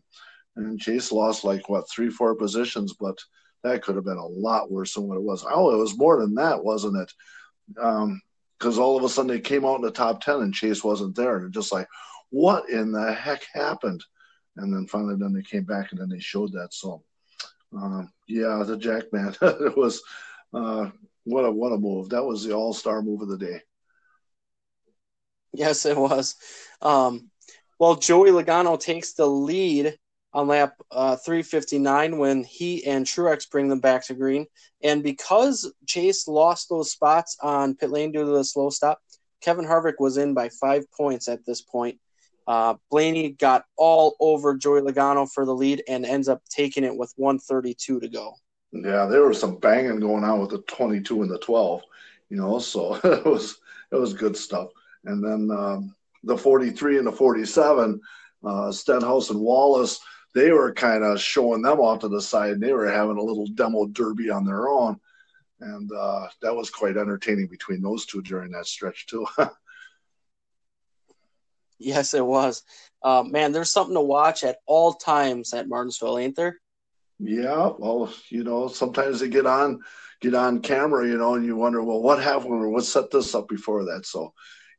and Chase lost like what three, four positions, but that could have been a lot worse than what it was. Oh, it was more than that, wasn't it? Because all of a sudden they came out in the top ten, and Chase wasn't there, and just like, what in the heck happened? And then finally, then they came back, and then they showed that. So, um, yeah, the Jackman, it was uh, what a what a move! That was the All Star move of the day. Yes, it was. Um, well, Joey Logano takes the lead on lap uh, 359 when he and Truex bring them back to green. And because Chase lost those spots on pit lane due to the slow stop, Kevin Harvick was in by five points at this point. Uh, Blaney got all over Joey Logano for the lead and ends up taking it with 132 to go. Yeah, there was some banging going on with the 22 and the 12, you know, so it was it was good stuff. And then um, the 43 and the 47, uh, Stenhouse and Wallace, they were kind of showing them off to the side. And they were having a little demo derby on their own. And uh, that was quite entertaining between those two during that stretch, too. yes, it was. Uh, man, there's something to watch at all times at Martinsville, ain't there? Yeah, well, you know, sometimes they get on get on camera, you know, and you wonder, well, what happened or what set this up before that? So,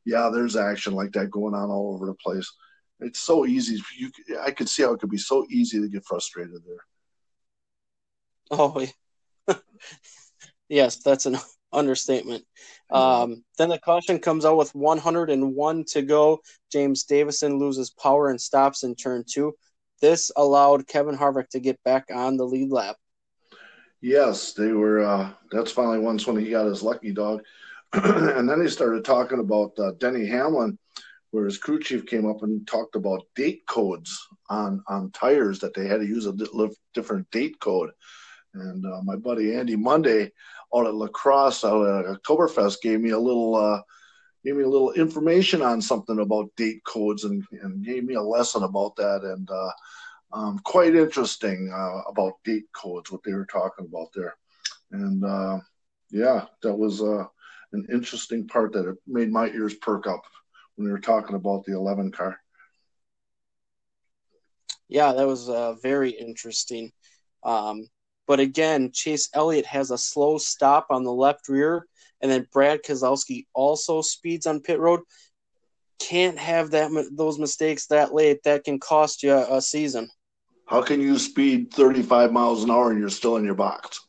yeah, there's action like that going on all over the place. It's so easy. You, I could see how it could be so easy to get frustrated there. Oh, yeah. yes, that's an understatement. Um, then the caution comes out with 101 to go. James Davison loses power and stops in turn two. This allowed Kevin Harvick to get back on the lead lap. Yes, they were. Uh, that's finally once when he got his lucky dog, and then he started talking about uh, Denny Hamlin, where his crew chief came up and talked about date codes on on tires that they had to use a different date code. And uh, my buddy Andy Monday out at Lacrosse out at Oktoberfest gave me a little uh, gave me a little information on something about date codes and, and gave me a lesson about that. And uh, um, quite interesting uh, about date codes, what they were talking about there. And uh, yeah, that was uh, an interesting part that it made my ears perk up when we were talking about the 11 car. Yeah, that was uh, very interesting. Um, but again, Chase Elliott has a slow stop on the left rear, and then Brad Keselowski also speeds on pit road. Can't have that those mistakes that late. That can cost you a season. How can you speed 35 miles an hour and you're still in your box?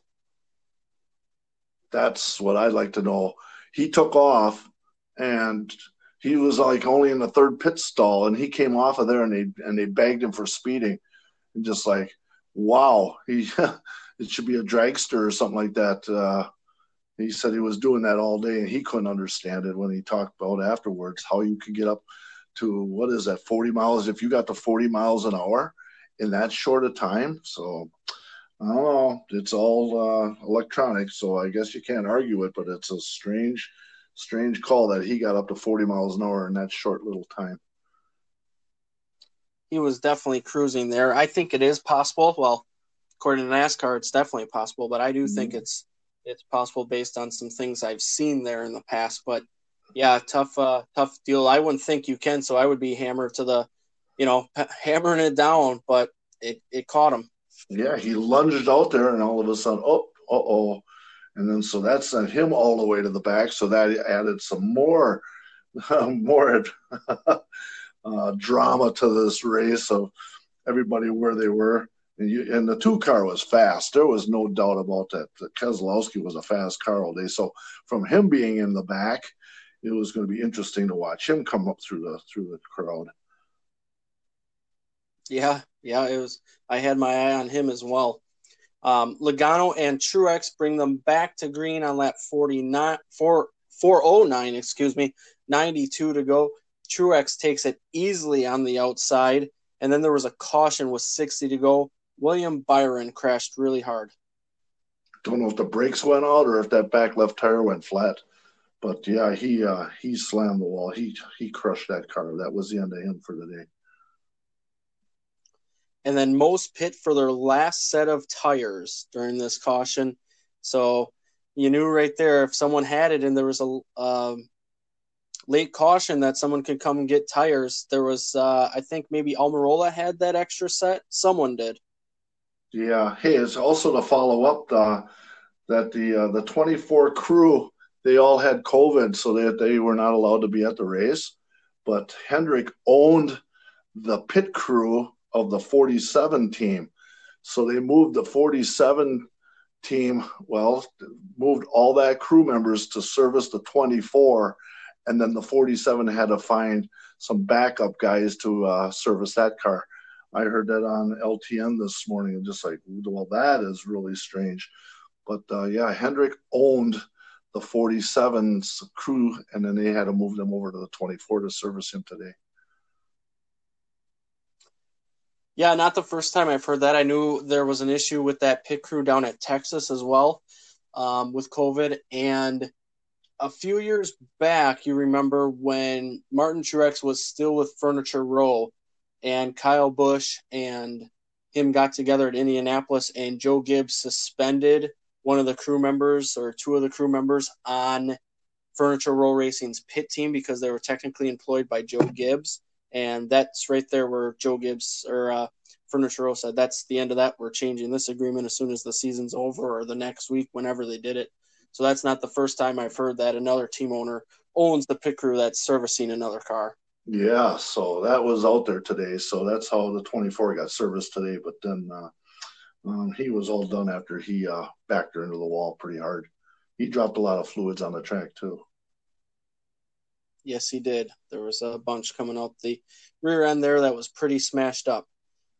That's what I'd like to know. He took off and he was like only in the third pit stall and he came off of there and they and they bagged him for speeding and just like wow he it should be a dragster or something like that uh, he said he was doing that all day and he couldn't understand it when he talked about afterwards how you could get up to what is that 40 miles if you got to 40 miles an hour in that short a time. So I don't know. It's all uh, electronic, so I guess you can't argue it. But it's a strange, strange call that he got up to 40 miles an hour in that short little time. He was definitely cruising there. I think it is possible. Well, according to NASCAR, it's definitely possible. But I do mm-hmm. think it's it's possible based on some things I've seen there in the past. But yeah, tough, uh, tough deal. I wouldn't think you can, so I would be hammered to the you know, hammering it down, but it, it caught him. Yeah, he lunged out there, and all of a sudden, oh, uh oh. And then so that sent him all the way to the back. So that added some more, uh, more uh, drama to this race of everybody where they were. And, you, and, the two car was fast. There was no doubt about that. Keselowski was a fast car all day. So from him being in the back, it was going to be interesting to watch him come up through the through the crowd. Yeah, yeah, it was. I had my eye on him as well. Um, Logano and Truex bring them back to green on lap 49, 4, 409, excuse me, 92 to go. Truex takes it easily on the outside, and then there was a caution with 60 to go. William Byron crashed really hard. Don't know if the brakes went out or if that back left tire went flat, but yeah, he uh, he slammed the wall. He he crushed that car. That was the end of him for the day and then most pit for their last set of tires during this caution. So you knew right there if someone had it and there was a um, late caution that someone could come and get tires. There was, uh, I think maybe Almirola had that extra set. Someone did. Yeah. Hey, it's also to follow up the, that the uh, the 24 crew they all had COVID, so that they were not allowed to be at the race. But Hendrick owned the pit crew of the 47 team. So they moved the 47 team, well, moved all that crew members to service the 24, and then the 47 had to find some backup guys to uh, service that car. I heard that on LTN this morning, and just like, well, that is really strange. But uh, yeah, Hendrick owned the 47's crew, and then they had to move them over to the 24 to service him today. Yeah, not the first time I've heard that. I knew there was an issue with that pit crew down at Texas as well um, with COVID. And a few years back, you remember when Martin Truex was still with Furniture Row and Kyle Busch and him got together at Indianapolis and Joe Gibbs suspended one of the crew members or two of the crew members on Furniture Row Racing's pit team because they were technically employed by Joe Gibbs. And that's right there where Joe Gibbs or uh, Furniture said, that's the end of that. We're changing this agreement as soon as the season's over or the next week, whenever they did it. So that's not the first time I've heard that another team owner owns the pit crew that's servicing another car. Yeah, so that was out there today. So that's how the 24 got serviced today. But then uh, um, he was all done after he uh, backed her into the wall pretty hard. He dropped a lot of fluids on the track too. Yes, he did. There was a bunch coming out the rear end there that was pretty smashed up.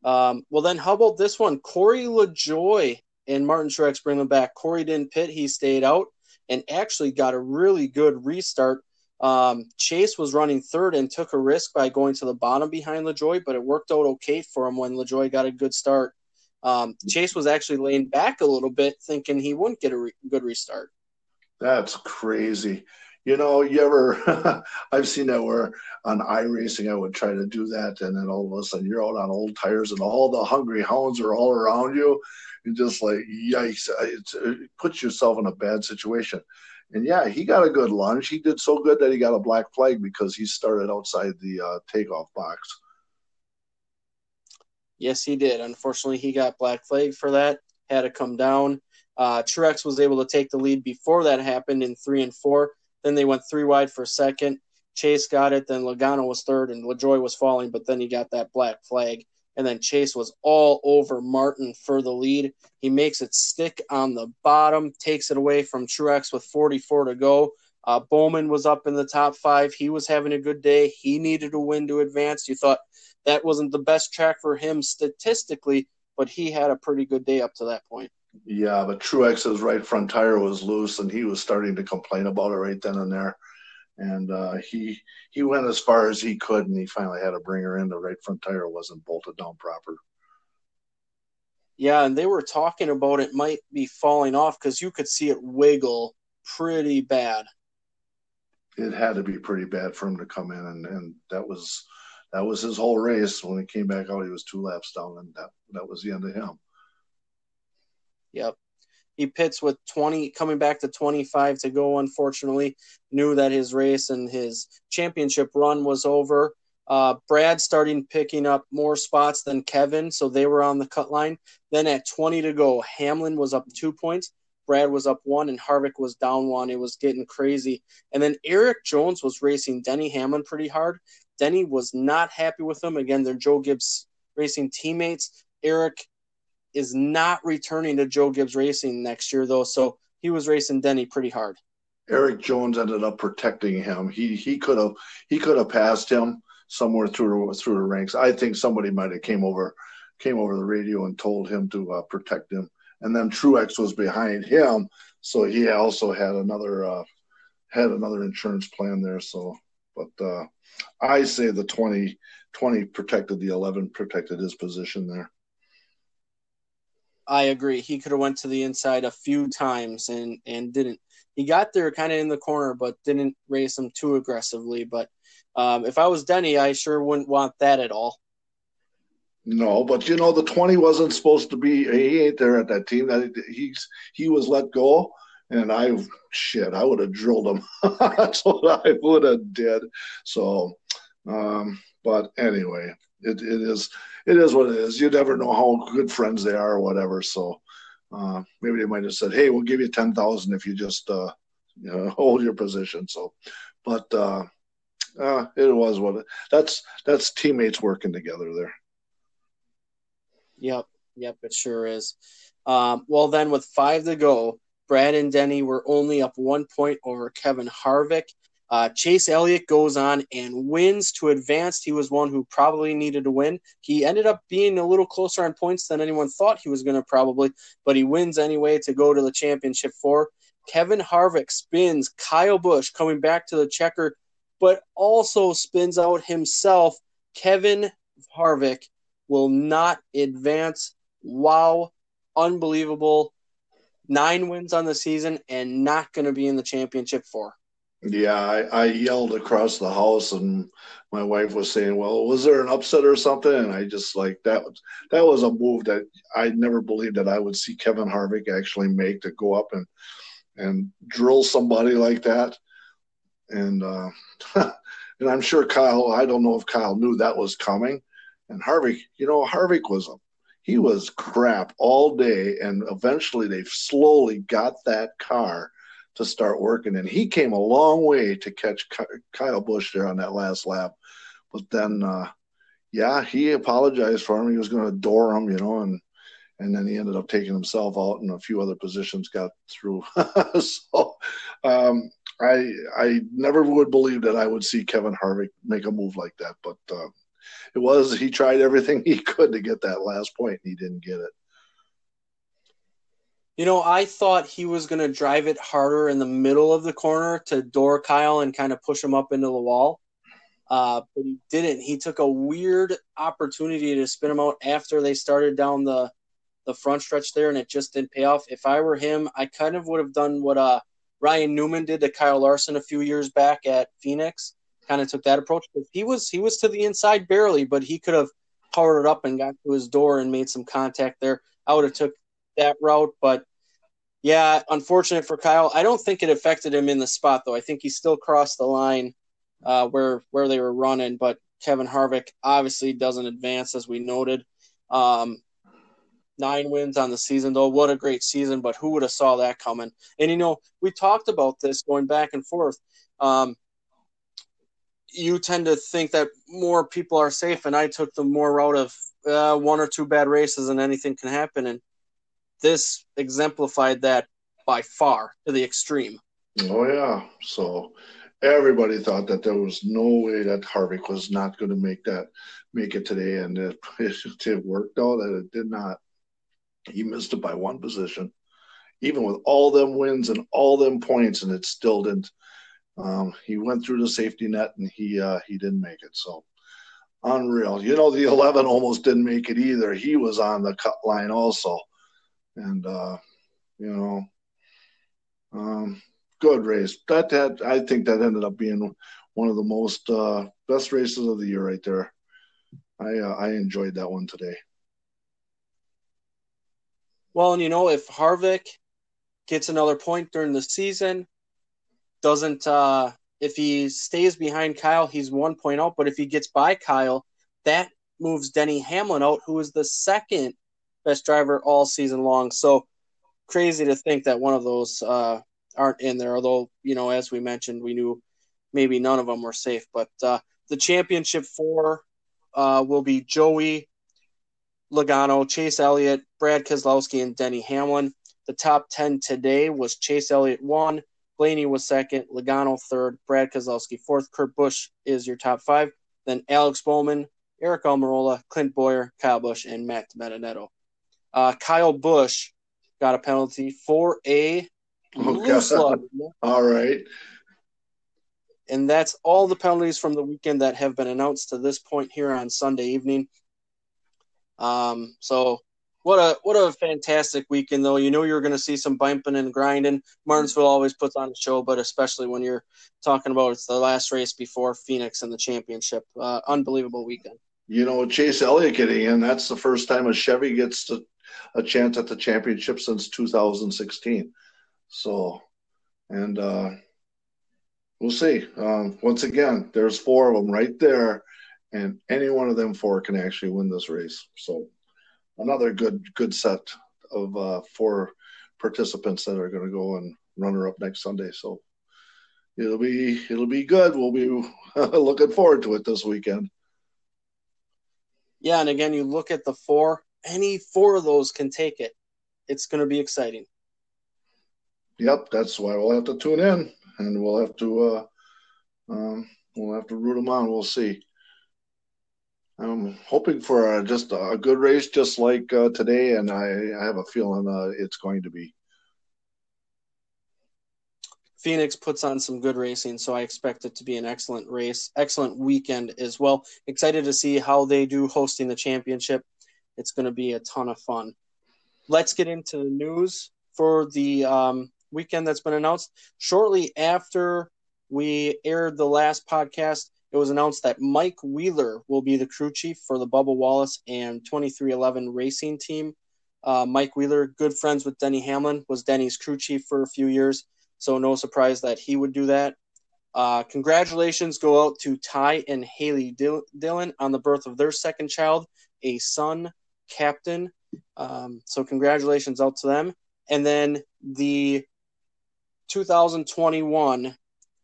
Um, well, then how about this one? Corey LaJoie and Martin Truex bring him back. Corey didn't pit; he stayed out and actually got a really good restart. Um, Chase was running third and took a risk by going to the bottom behind LaJoie, but it worked out okay for him when LaJoie got a good start. Um, Chase was actually laying back a little bit, thinking he wouldn't get a re- good restart. That's crazy. You know, you ever, I've seen that where on iRacing, I would try to do that. And then all of a sudden you're out on old tires and all the hungry hounds are all around you. And just like, yikes, it puts yourself in a bad situation. And yeah, he got a good lunge. He did so good that he got a black flag because he started outside the uh, takeoff box. Yes, he did. Unfortunately, he got black flag for that. Had to come down. Uh, Truex was able to take the lead before that happened in three and four. Then they went three wide for second. Chase got it. Then Logano was third, and LaJoie was falling, but then he got that black flag. And then Chase was all over Martin for the lead. He makes it stick on the bottom, takes it away from Truex with 44 to go. Uh, Bowman was up in the top five. He was having a good day. He needed a win to advance. You thought that wasn't the best track for him statistically, but he had a pretty good day up to that point. Yeah, but Truex's right front tire was loose, and he was starting to complain about it right then and there. And uh, he he went as far as he could, and he finally had to bring her in. The right front tire wasn't bolted down proper. Yeah, and they were talking about it might be falling off because you could see it wiggle pretty bad. It had to be pretty bad for him to come in, and, and that was that was his whole race. When he came back out, he was two laps down, and that that was the end of him. Yep. He pits with 20, coming back to 25 to go, unfortunately. Knew that his race and his championship run was over. Uh, Brad starting picking up more spots than Kevin, so they were on the cut line. Then at 20 to go, Hamlin was up two points. Brad was up one, and Harvick was down one. It was getting crazy. And then Erik Jones was racing Denny Hamlin pretty hard. Denny was not happy with him. Again, they're Joe Gibbs racing teammates. Erik is not returning to Joe Gibbs Racing next year, though. So he was racing Denny pretty hard. Erik Jones ended up protecting him. He he could have he could have passed him somewhere through through the ranks. I think somebody might have came over came over the radio and told him to uh, protect him. And then Truex was behind him, so he also had another uh, had another insurance plan there. So, but uh, I say the 20, 20 protected the eleven protected his position there. I agree. He could have went to the inside a few times and and didn't. He got there kind of in the corner, but didn't race him too aggressively. But um, if I was Denny, I sure wouldn't want that at all. No, but you know the twenty wasn't supposed to be. He ain't there at that team. That he's he was let go, and I shit, I would have drilled him. That's what I would have did. So, um, but anyway, it, it is it is what it is. You never know how good friends they are or whatever. So uh, maybe they might have said, "Hey, we'll give you ten thousand if you just uh, you know, hold your position." So, but uh, uh, it was what it, that's that's teammates working together there. Yep, yep, it sure is. Um, well, then with five to go, Brad and Denny were only up one point over Kevin Harvick. Uh, Chase Elliott goes on and wins to advance. He was one who probably needed to win. He ended up being a little closer on points than anyone thought he was going to probably, but he wins anyway to go to the championship four. Kevin Harvick spins Kyle Busch coming back to the checker, but also spins out himself. Kevin Harvick will not advance. Wow, unbelievable. Nine wins on the season and not going to be in the championship four. Yeah, I, I, yelled across the house, and my wife was saying, "Well, was there an upset or something?" And I just like that was that was a move that I never believed that I would see Kevin Harvick actually make to go up and and drill somebody like that. And uh, and I'm sure Kyle. I don't know if Kyle knew that was coming. And Harvick, you know, Harvick was a he was crap all day, and eventually they slowly got that car to start working. And he came a long way to catch Kyle Busch there on that last lap. But then, uh, yeah, he apologized for him. He was going to door him, you know, and and then he ended up taking himself out, and a few other positions got through. so um, I I never would believe that I would see Kevin Harvick make a move like that, but uh, it was he tried everything he could to get that last point, and he didn't get it. You know, I thought he was going to drive it harder in the middle of the corner to door Kyle and kind of push him up into the wall. Uh, but he didn't. He took a weird opportunity to spin him out after they started down the the front stretch there, and it just didn't pay off. If I were him, I kind of would have done what uh, Ryan Newman did to Kyle Larson a few years back at Phoenix. Kind of took that approach. He was he was to the inside barely, but he could have powered it up and got to his door and made some contact there. I would have took that route. But yeah, unfortunate for Kyle. I don't think it affected him in the spot though. I think he still crossed the line uh, where where they were running. But Kevin Harvick obviously doesn't advance as we noted. Um, nine wins on the season though. What a great season! But who would have saw that coming? And you know, we talked about this going back and forth. Um, you tend to think that more people are safe, and I took the more route of uh, one or two bad races and anything can happen. And this exemplified that by far to the extreme. Oh yeah. So everybody thought that there was no way that Harvick was not going to make that make it today, and it, it worked out that it did not. He missed it by one position, even with all them wins and all them points, and it still didn't. Um, he went through the safety net and he uh, he didn't make it. So unreal. You know, the 11 almost didn't make it either. He was on the cut line also and uh, you know, um, good race. That that I think that ended up being one of the most uh, best races of the year right there. I uh, I enjoyed that one today. Well, and you know, if Harvick gets another point during the season, doesn't uh, if he stays behind Kyle, he's one point out. But if he gets by Kyle, that moves Denny Hamlin out, who is the second best driver all season long. So crazy to think that one of those uh, aren't in there. Although you know, as we mentioned, we knew maybe none of them were safe. But uh, the championship four uh, will be Joey Logano, Chase Elliott, Brad Keselowski, and Denny Hamlin. The top ten today was Chase Elliott one, Blaney was second, Logano third, Brad Keselowski fourth. Kurt Busch is your top five. Then Alex Bowman, Aric Almirola, Clint Bowyer, Kyle Busch, and Matt Benedetto. Uh, Kyle Busch got a penalty for a oh, All right. And that's all the penalties from the weekend that have been announced to this point here on Sunday evening. Um, so what a what a fantastic weekend though. You know you're going to see some bumping and grinding. Martinsville always puts on a show, but especially when you're talking about it's the last race before Phoenix and the championship. Uh, unbelievable weekend. You know Chase Elliott getting in. That's the first time a Chevy gets to a chance at the championship since 2016. So, and uh, we'll see. Um, once again, there's four of them right there, and any one of them four can actually win this race. So, another good good set of uh, four participants that are going to go and runner up next Sunday. So, it'll be it'll be good. We'll be looking forward to it this weekend. Yeah, and again, you look at the four any four of those can take it. It's going to be exciting. Yep, that's why we'll have to tune in and we'll have to uh, um, we'll have to root them on. We'll see. I'm hoping for a, just a good race, just like uh, today, and I, I, have a feeling uh, it's going to be. Phoenix puts on some good racing, so I expect it to be an excellent race, excellent weekend as well. Excited to see how they do hosting the championship. It's going to be a ton of fun. Let's get into the news for the um, weekend that's been announced. Shortly after we aired the last podcast, it was announced that Mike Wheeler will be the crew chief for the Bubba Wallace and 2311 racing team. Uh, Mike Wheeler, good friends with Denny Hamlin, was Denny's crew chief for a few years, so no surprise that he would do that. Uh, congratulations go out to Ty and Haley Dillon on the birth of their second child, a son, Captain. Um, so congratulations out to them. And then the 2021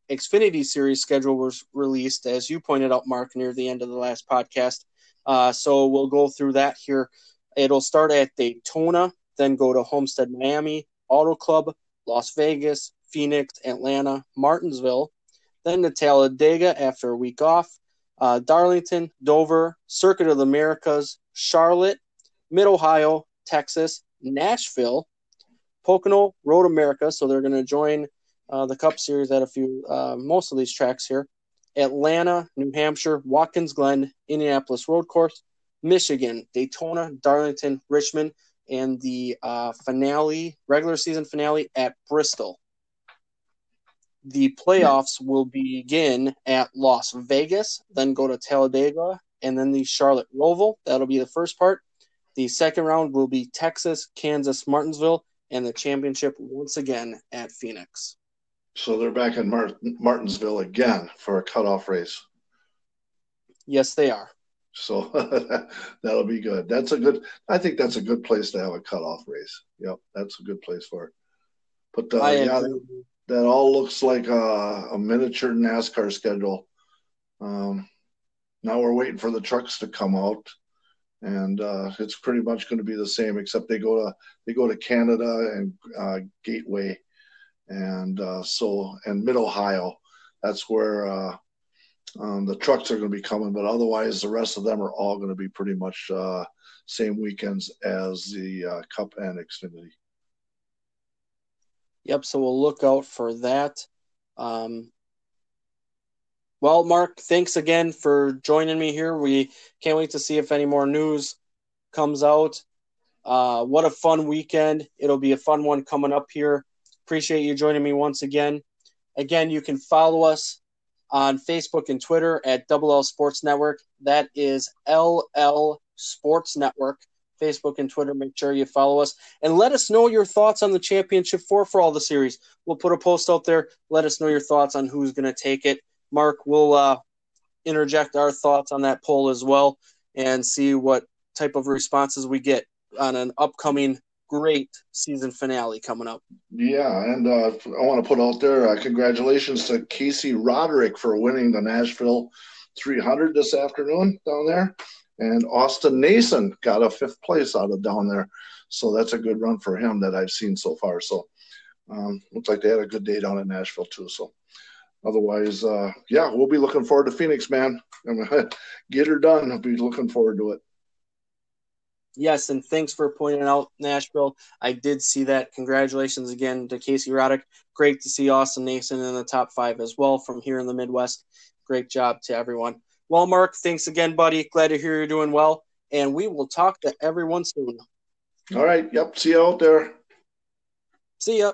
Xfinity Series schedule was released, as you pointed out, Mark, near the end of the last podcast. Uh, so we'll go through that here. It'll start at Daytona, then go to Homestead, Miami, Auto Club, Las Vegas, Phoenix, Atlanta, Martinsville, then to Talladega after a week off, uh, Darlington, Dover, Circuit of the Americas, Charlotte, Mid Ohio, Texas, Nashville, Pocono, Road America. So they're going to join uh, the Cup Series at a few, uh, most of these tracks here. Atlanta, New Hampshire, Watkins Glen, Indianapolis Road Course, Michigan, Daytona, Darlington, Richmond, and the uh, finale, regular season finale at Bristol. The playoffs will begin at Las Vegas, then go to Talladega, and then the Charlotte Roval. That'll be the first part. The second round will be Texas, Kansas, Martinsville, and the championship once again at Phoenix. So they're back in Martinsville again for a cutoff race. Yes, they are. So that'll be good. That's a good. I think that's a good place to have a cutoff race. Yep, that's a good place for it. But uh, yeah, that all looks like a, a miniature NASCAR schedule. Um, now we're waiting for the trucks to come out, and uh, it's pretty much going to be the same, except they go to they go to Canada and uh, Gateway and uh, so and Mid Ohio. That's where uh, um, the trucks are going to be coming, but otherwise the rest of them are all going to be pretty much uh, same weekends as the uh, Cup and Xfinity. Yep. So we'll look out for that. Um, well, Mark, thanks again for joining me here. We can't wait to see if any more news comes out. Uh, what a fun weekend! It'll be a fun one coming up here Appreciate you joining me once again. Again, you can follow us on Facebook and Twitter at Double L Sports Network. That is LL Sports Network. Facebook and Twitter. Make sure you follow us and let us know your thoughts on the championship four for all the series. We'll put a post out there. Let us know your thoughts on who's going to take it. Mark, we'll uh, interject our thoughts on that poll as well and see what type of responses we get on an upcoming great season finale coming up. Yeah, and uh, I want to put out there uh, congratulations to Casey Roderick for winning the Nashville 300 this afternoon down there, and Austin Nason got a fifth place out of down there. So that's a good run for him that I've seen so far. So um, looks like they had a good day down in Nashville too. So otherwise, uh, yeah, we'll be looking forward to Phoenix, man. I'm gonna Get her done. I'll be looking forward to it. Yes, and thanks for pointing out Nashville. I did see that. Congratulations again to Casey Roddick. Great to see Austin Nason in the top five as well from here in the Midwest. Great job to everyone. Well, Mark, thanks again, buddy. Glad to hear you're doing well. And we will talk to everyone soon. All right. Yep. See you out there. See ya.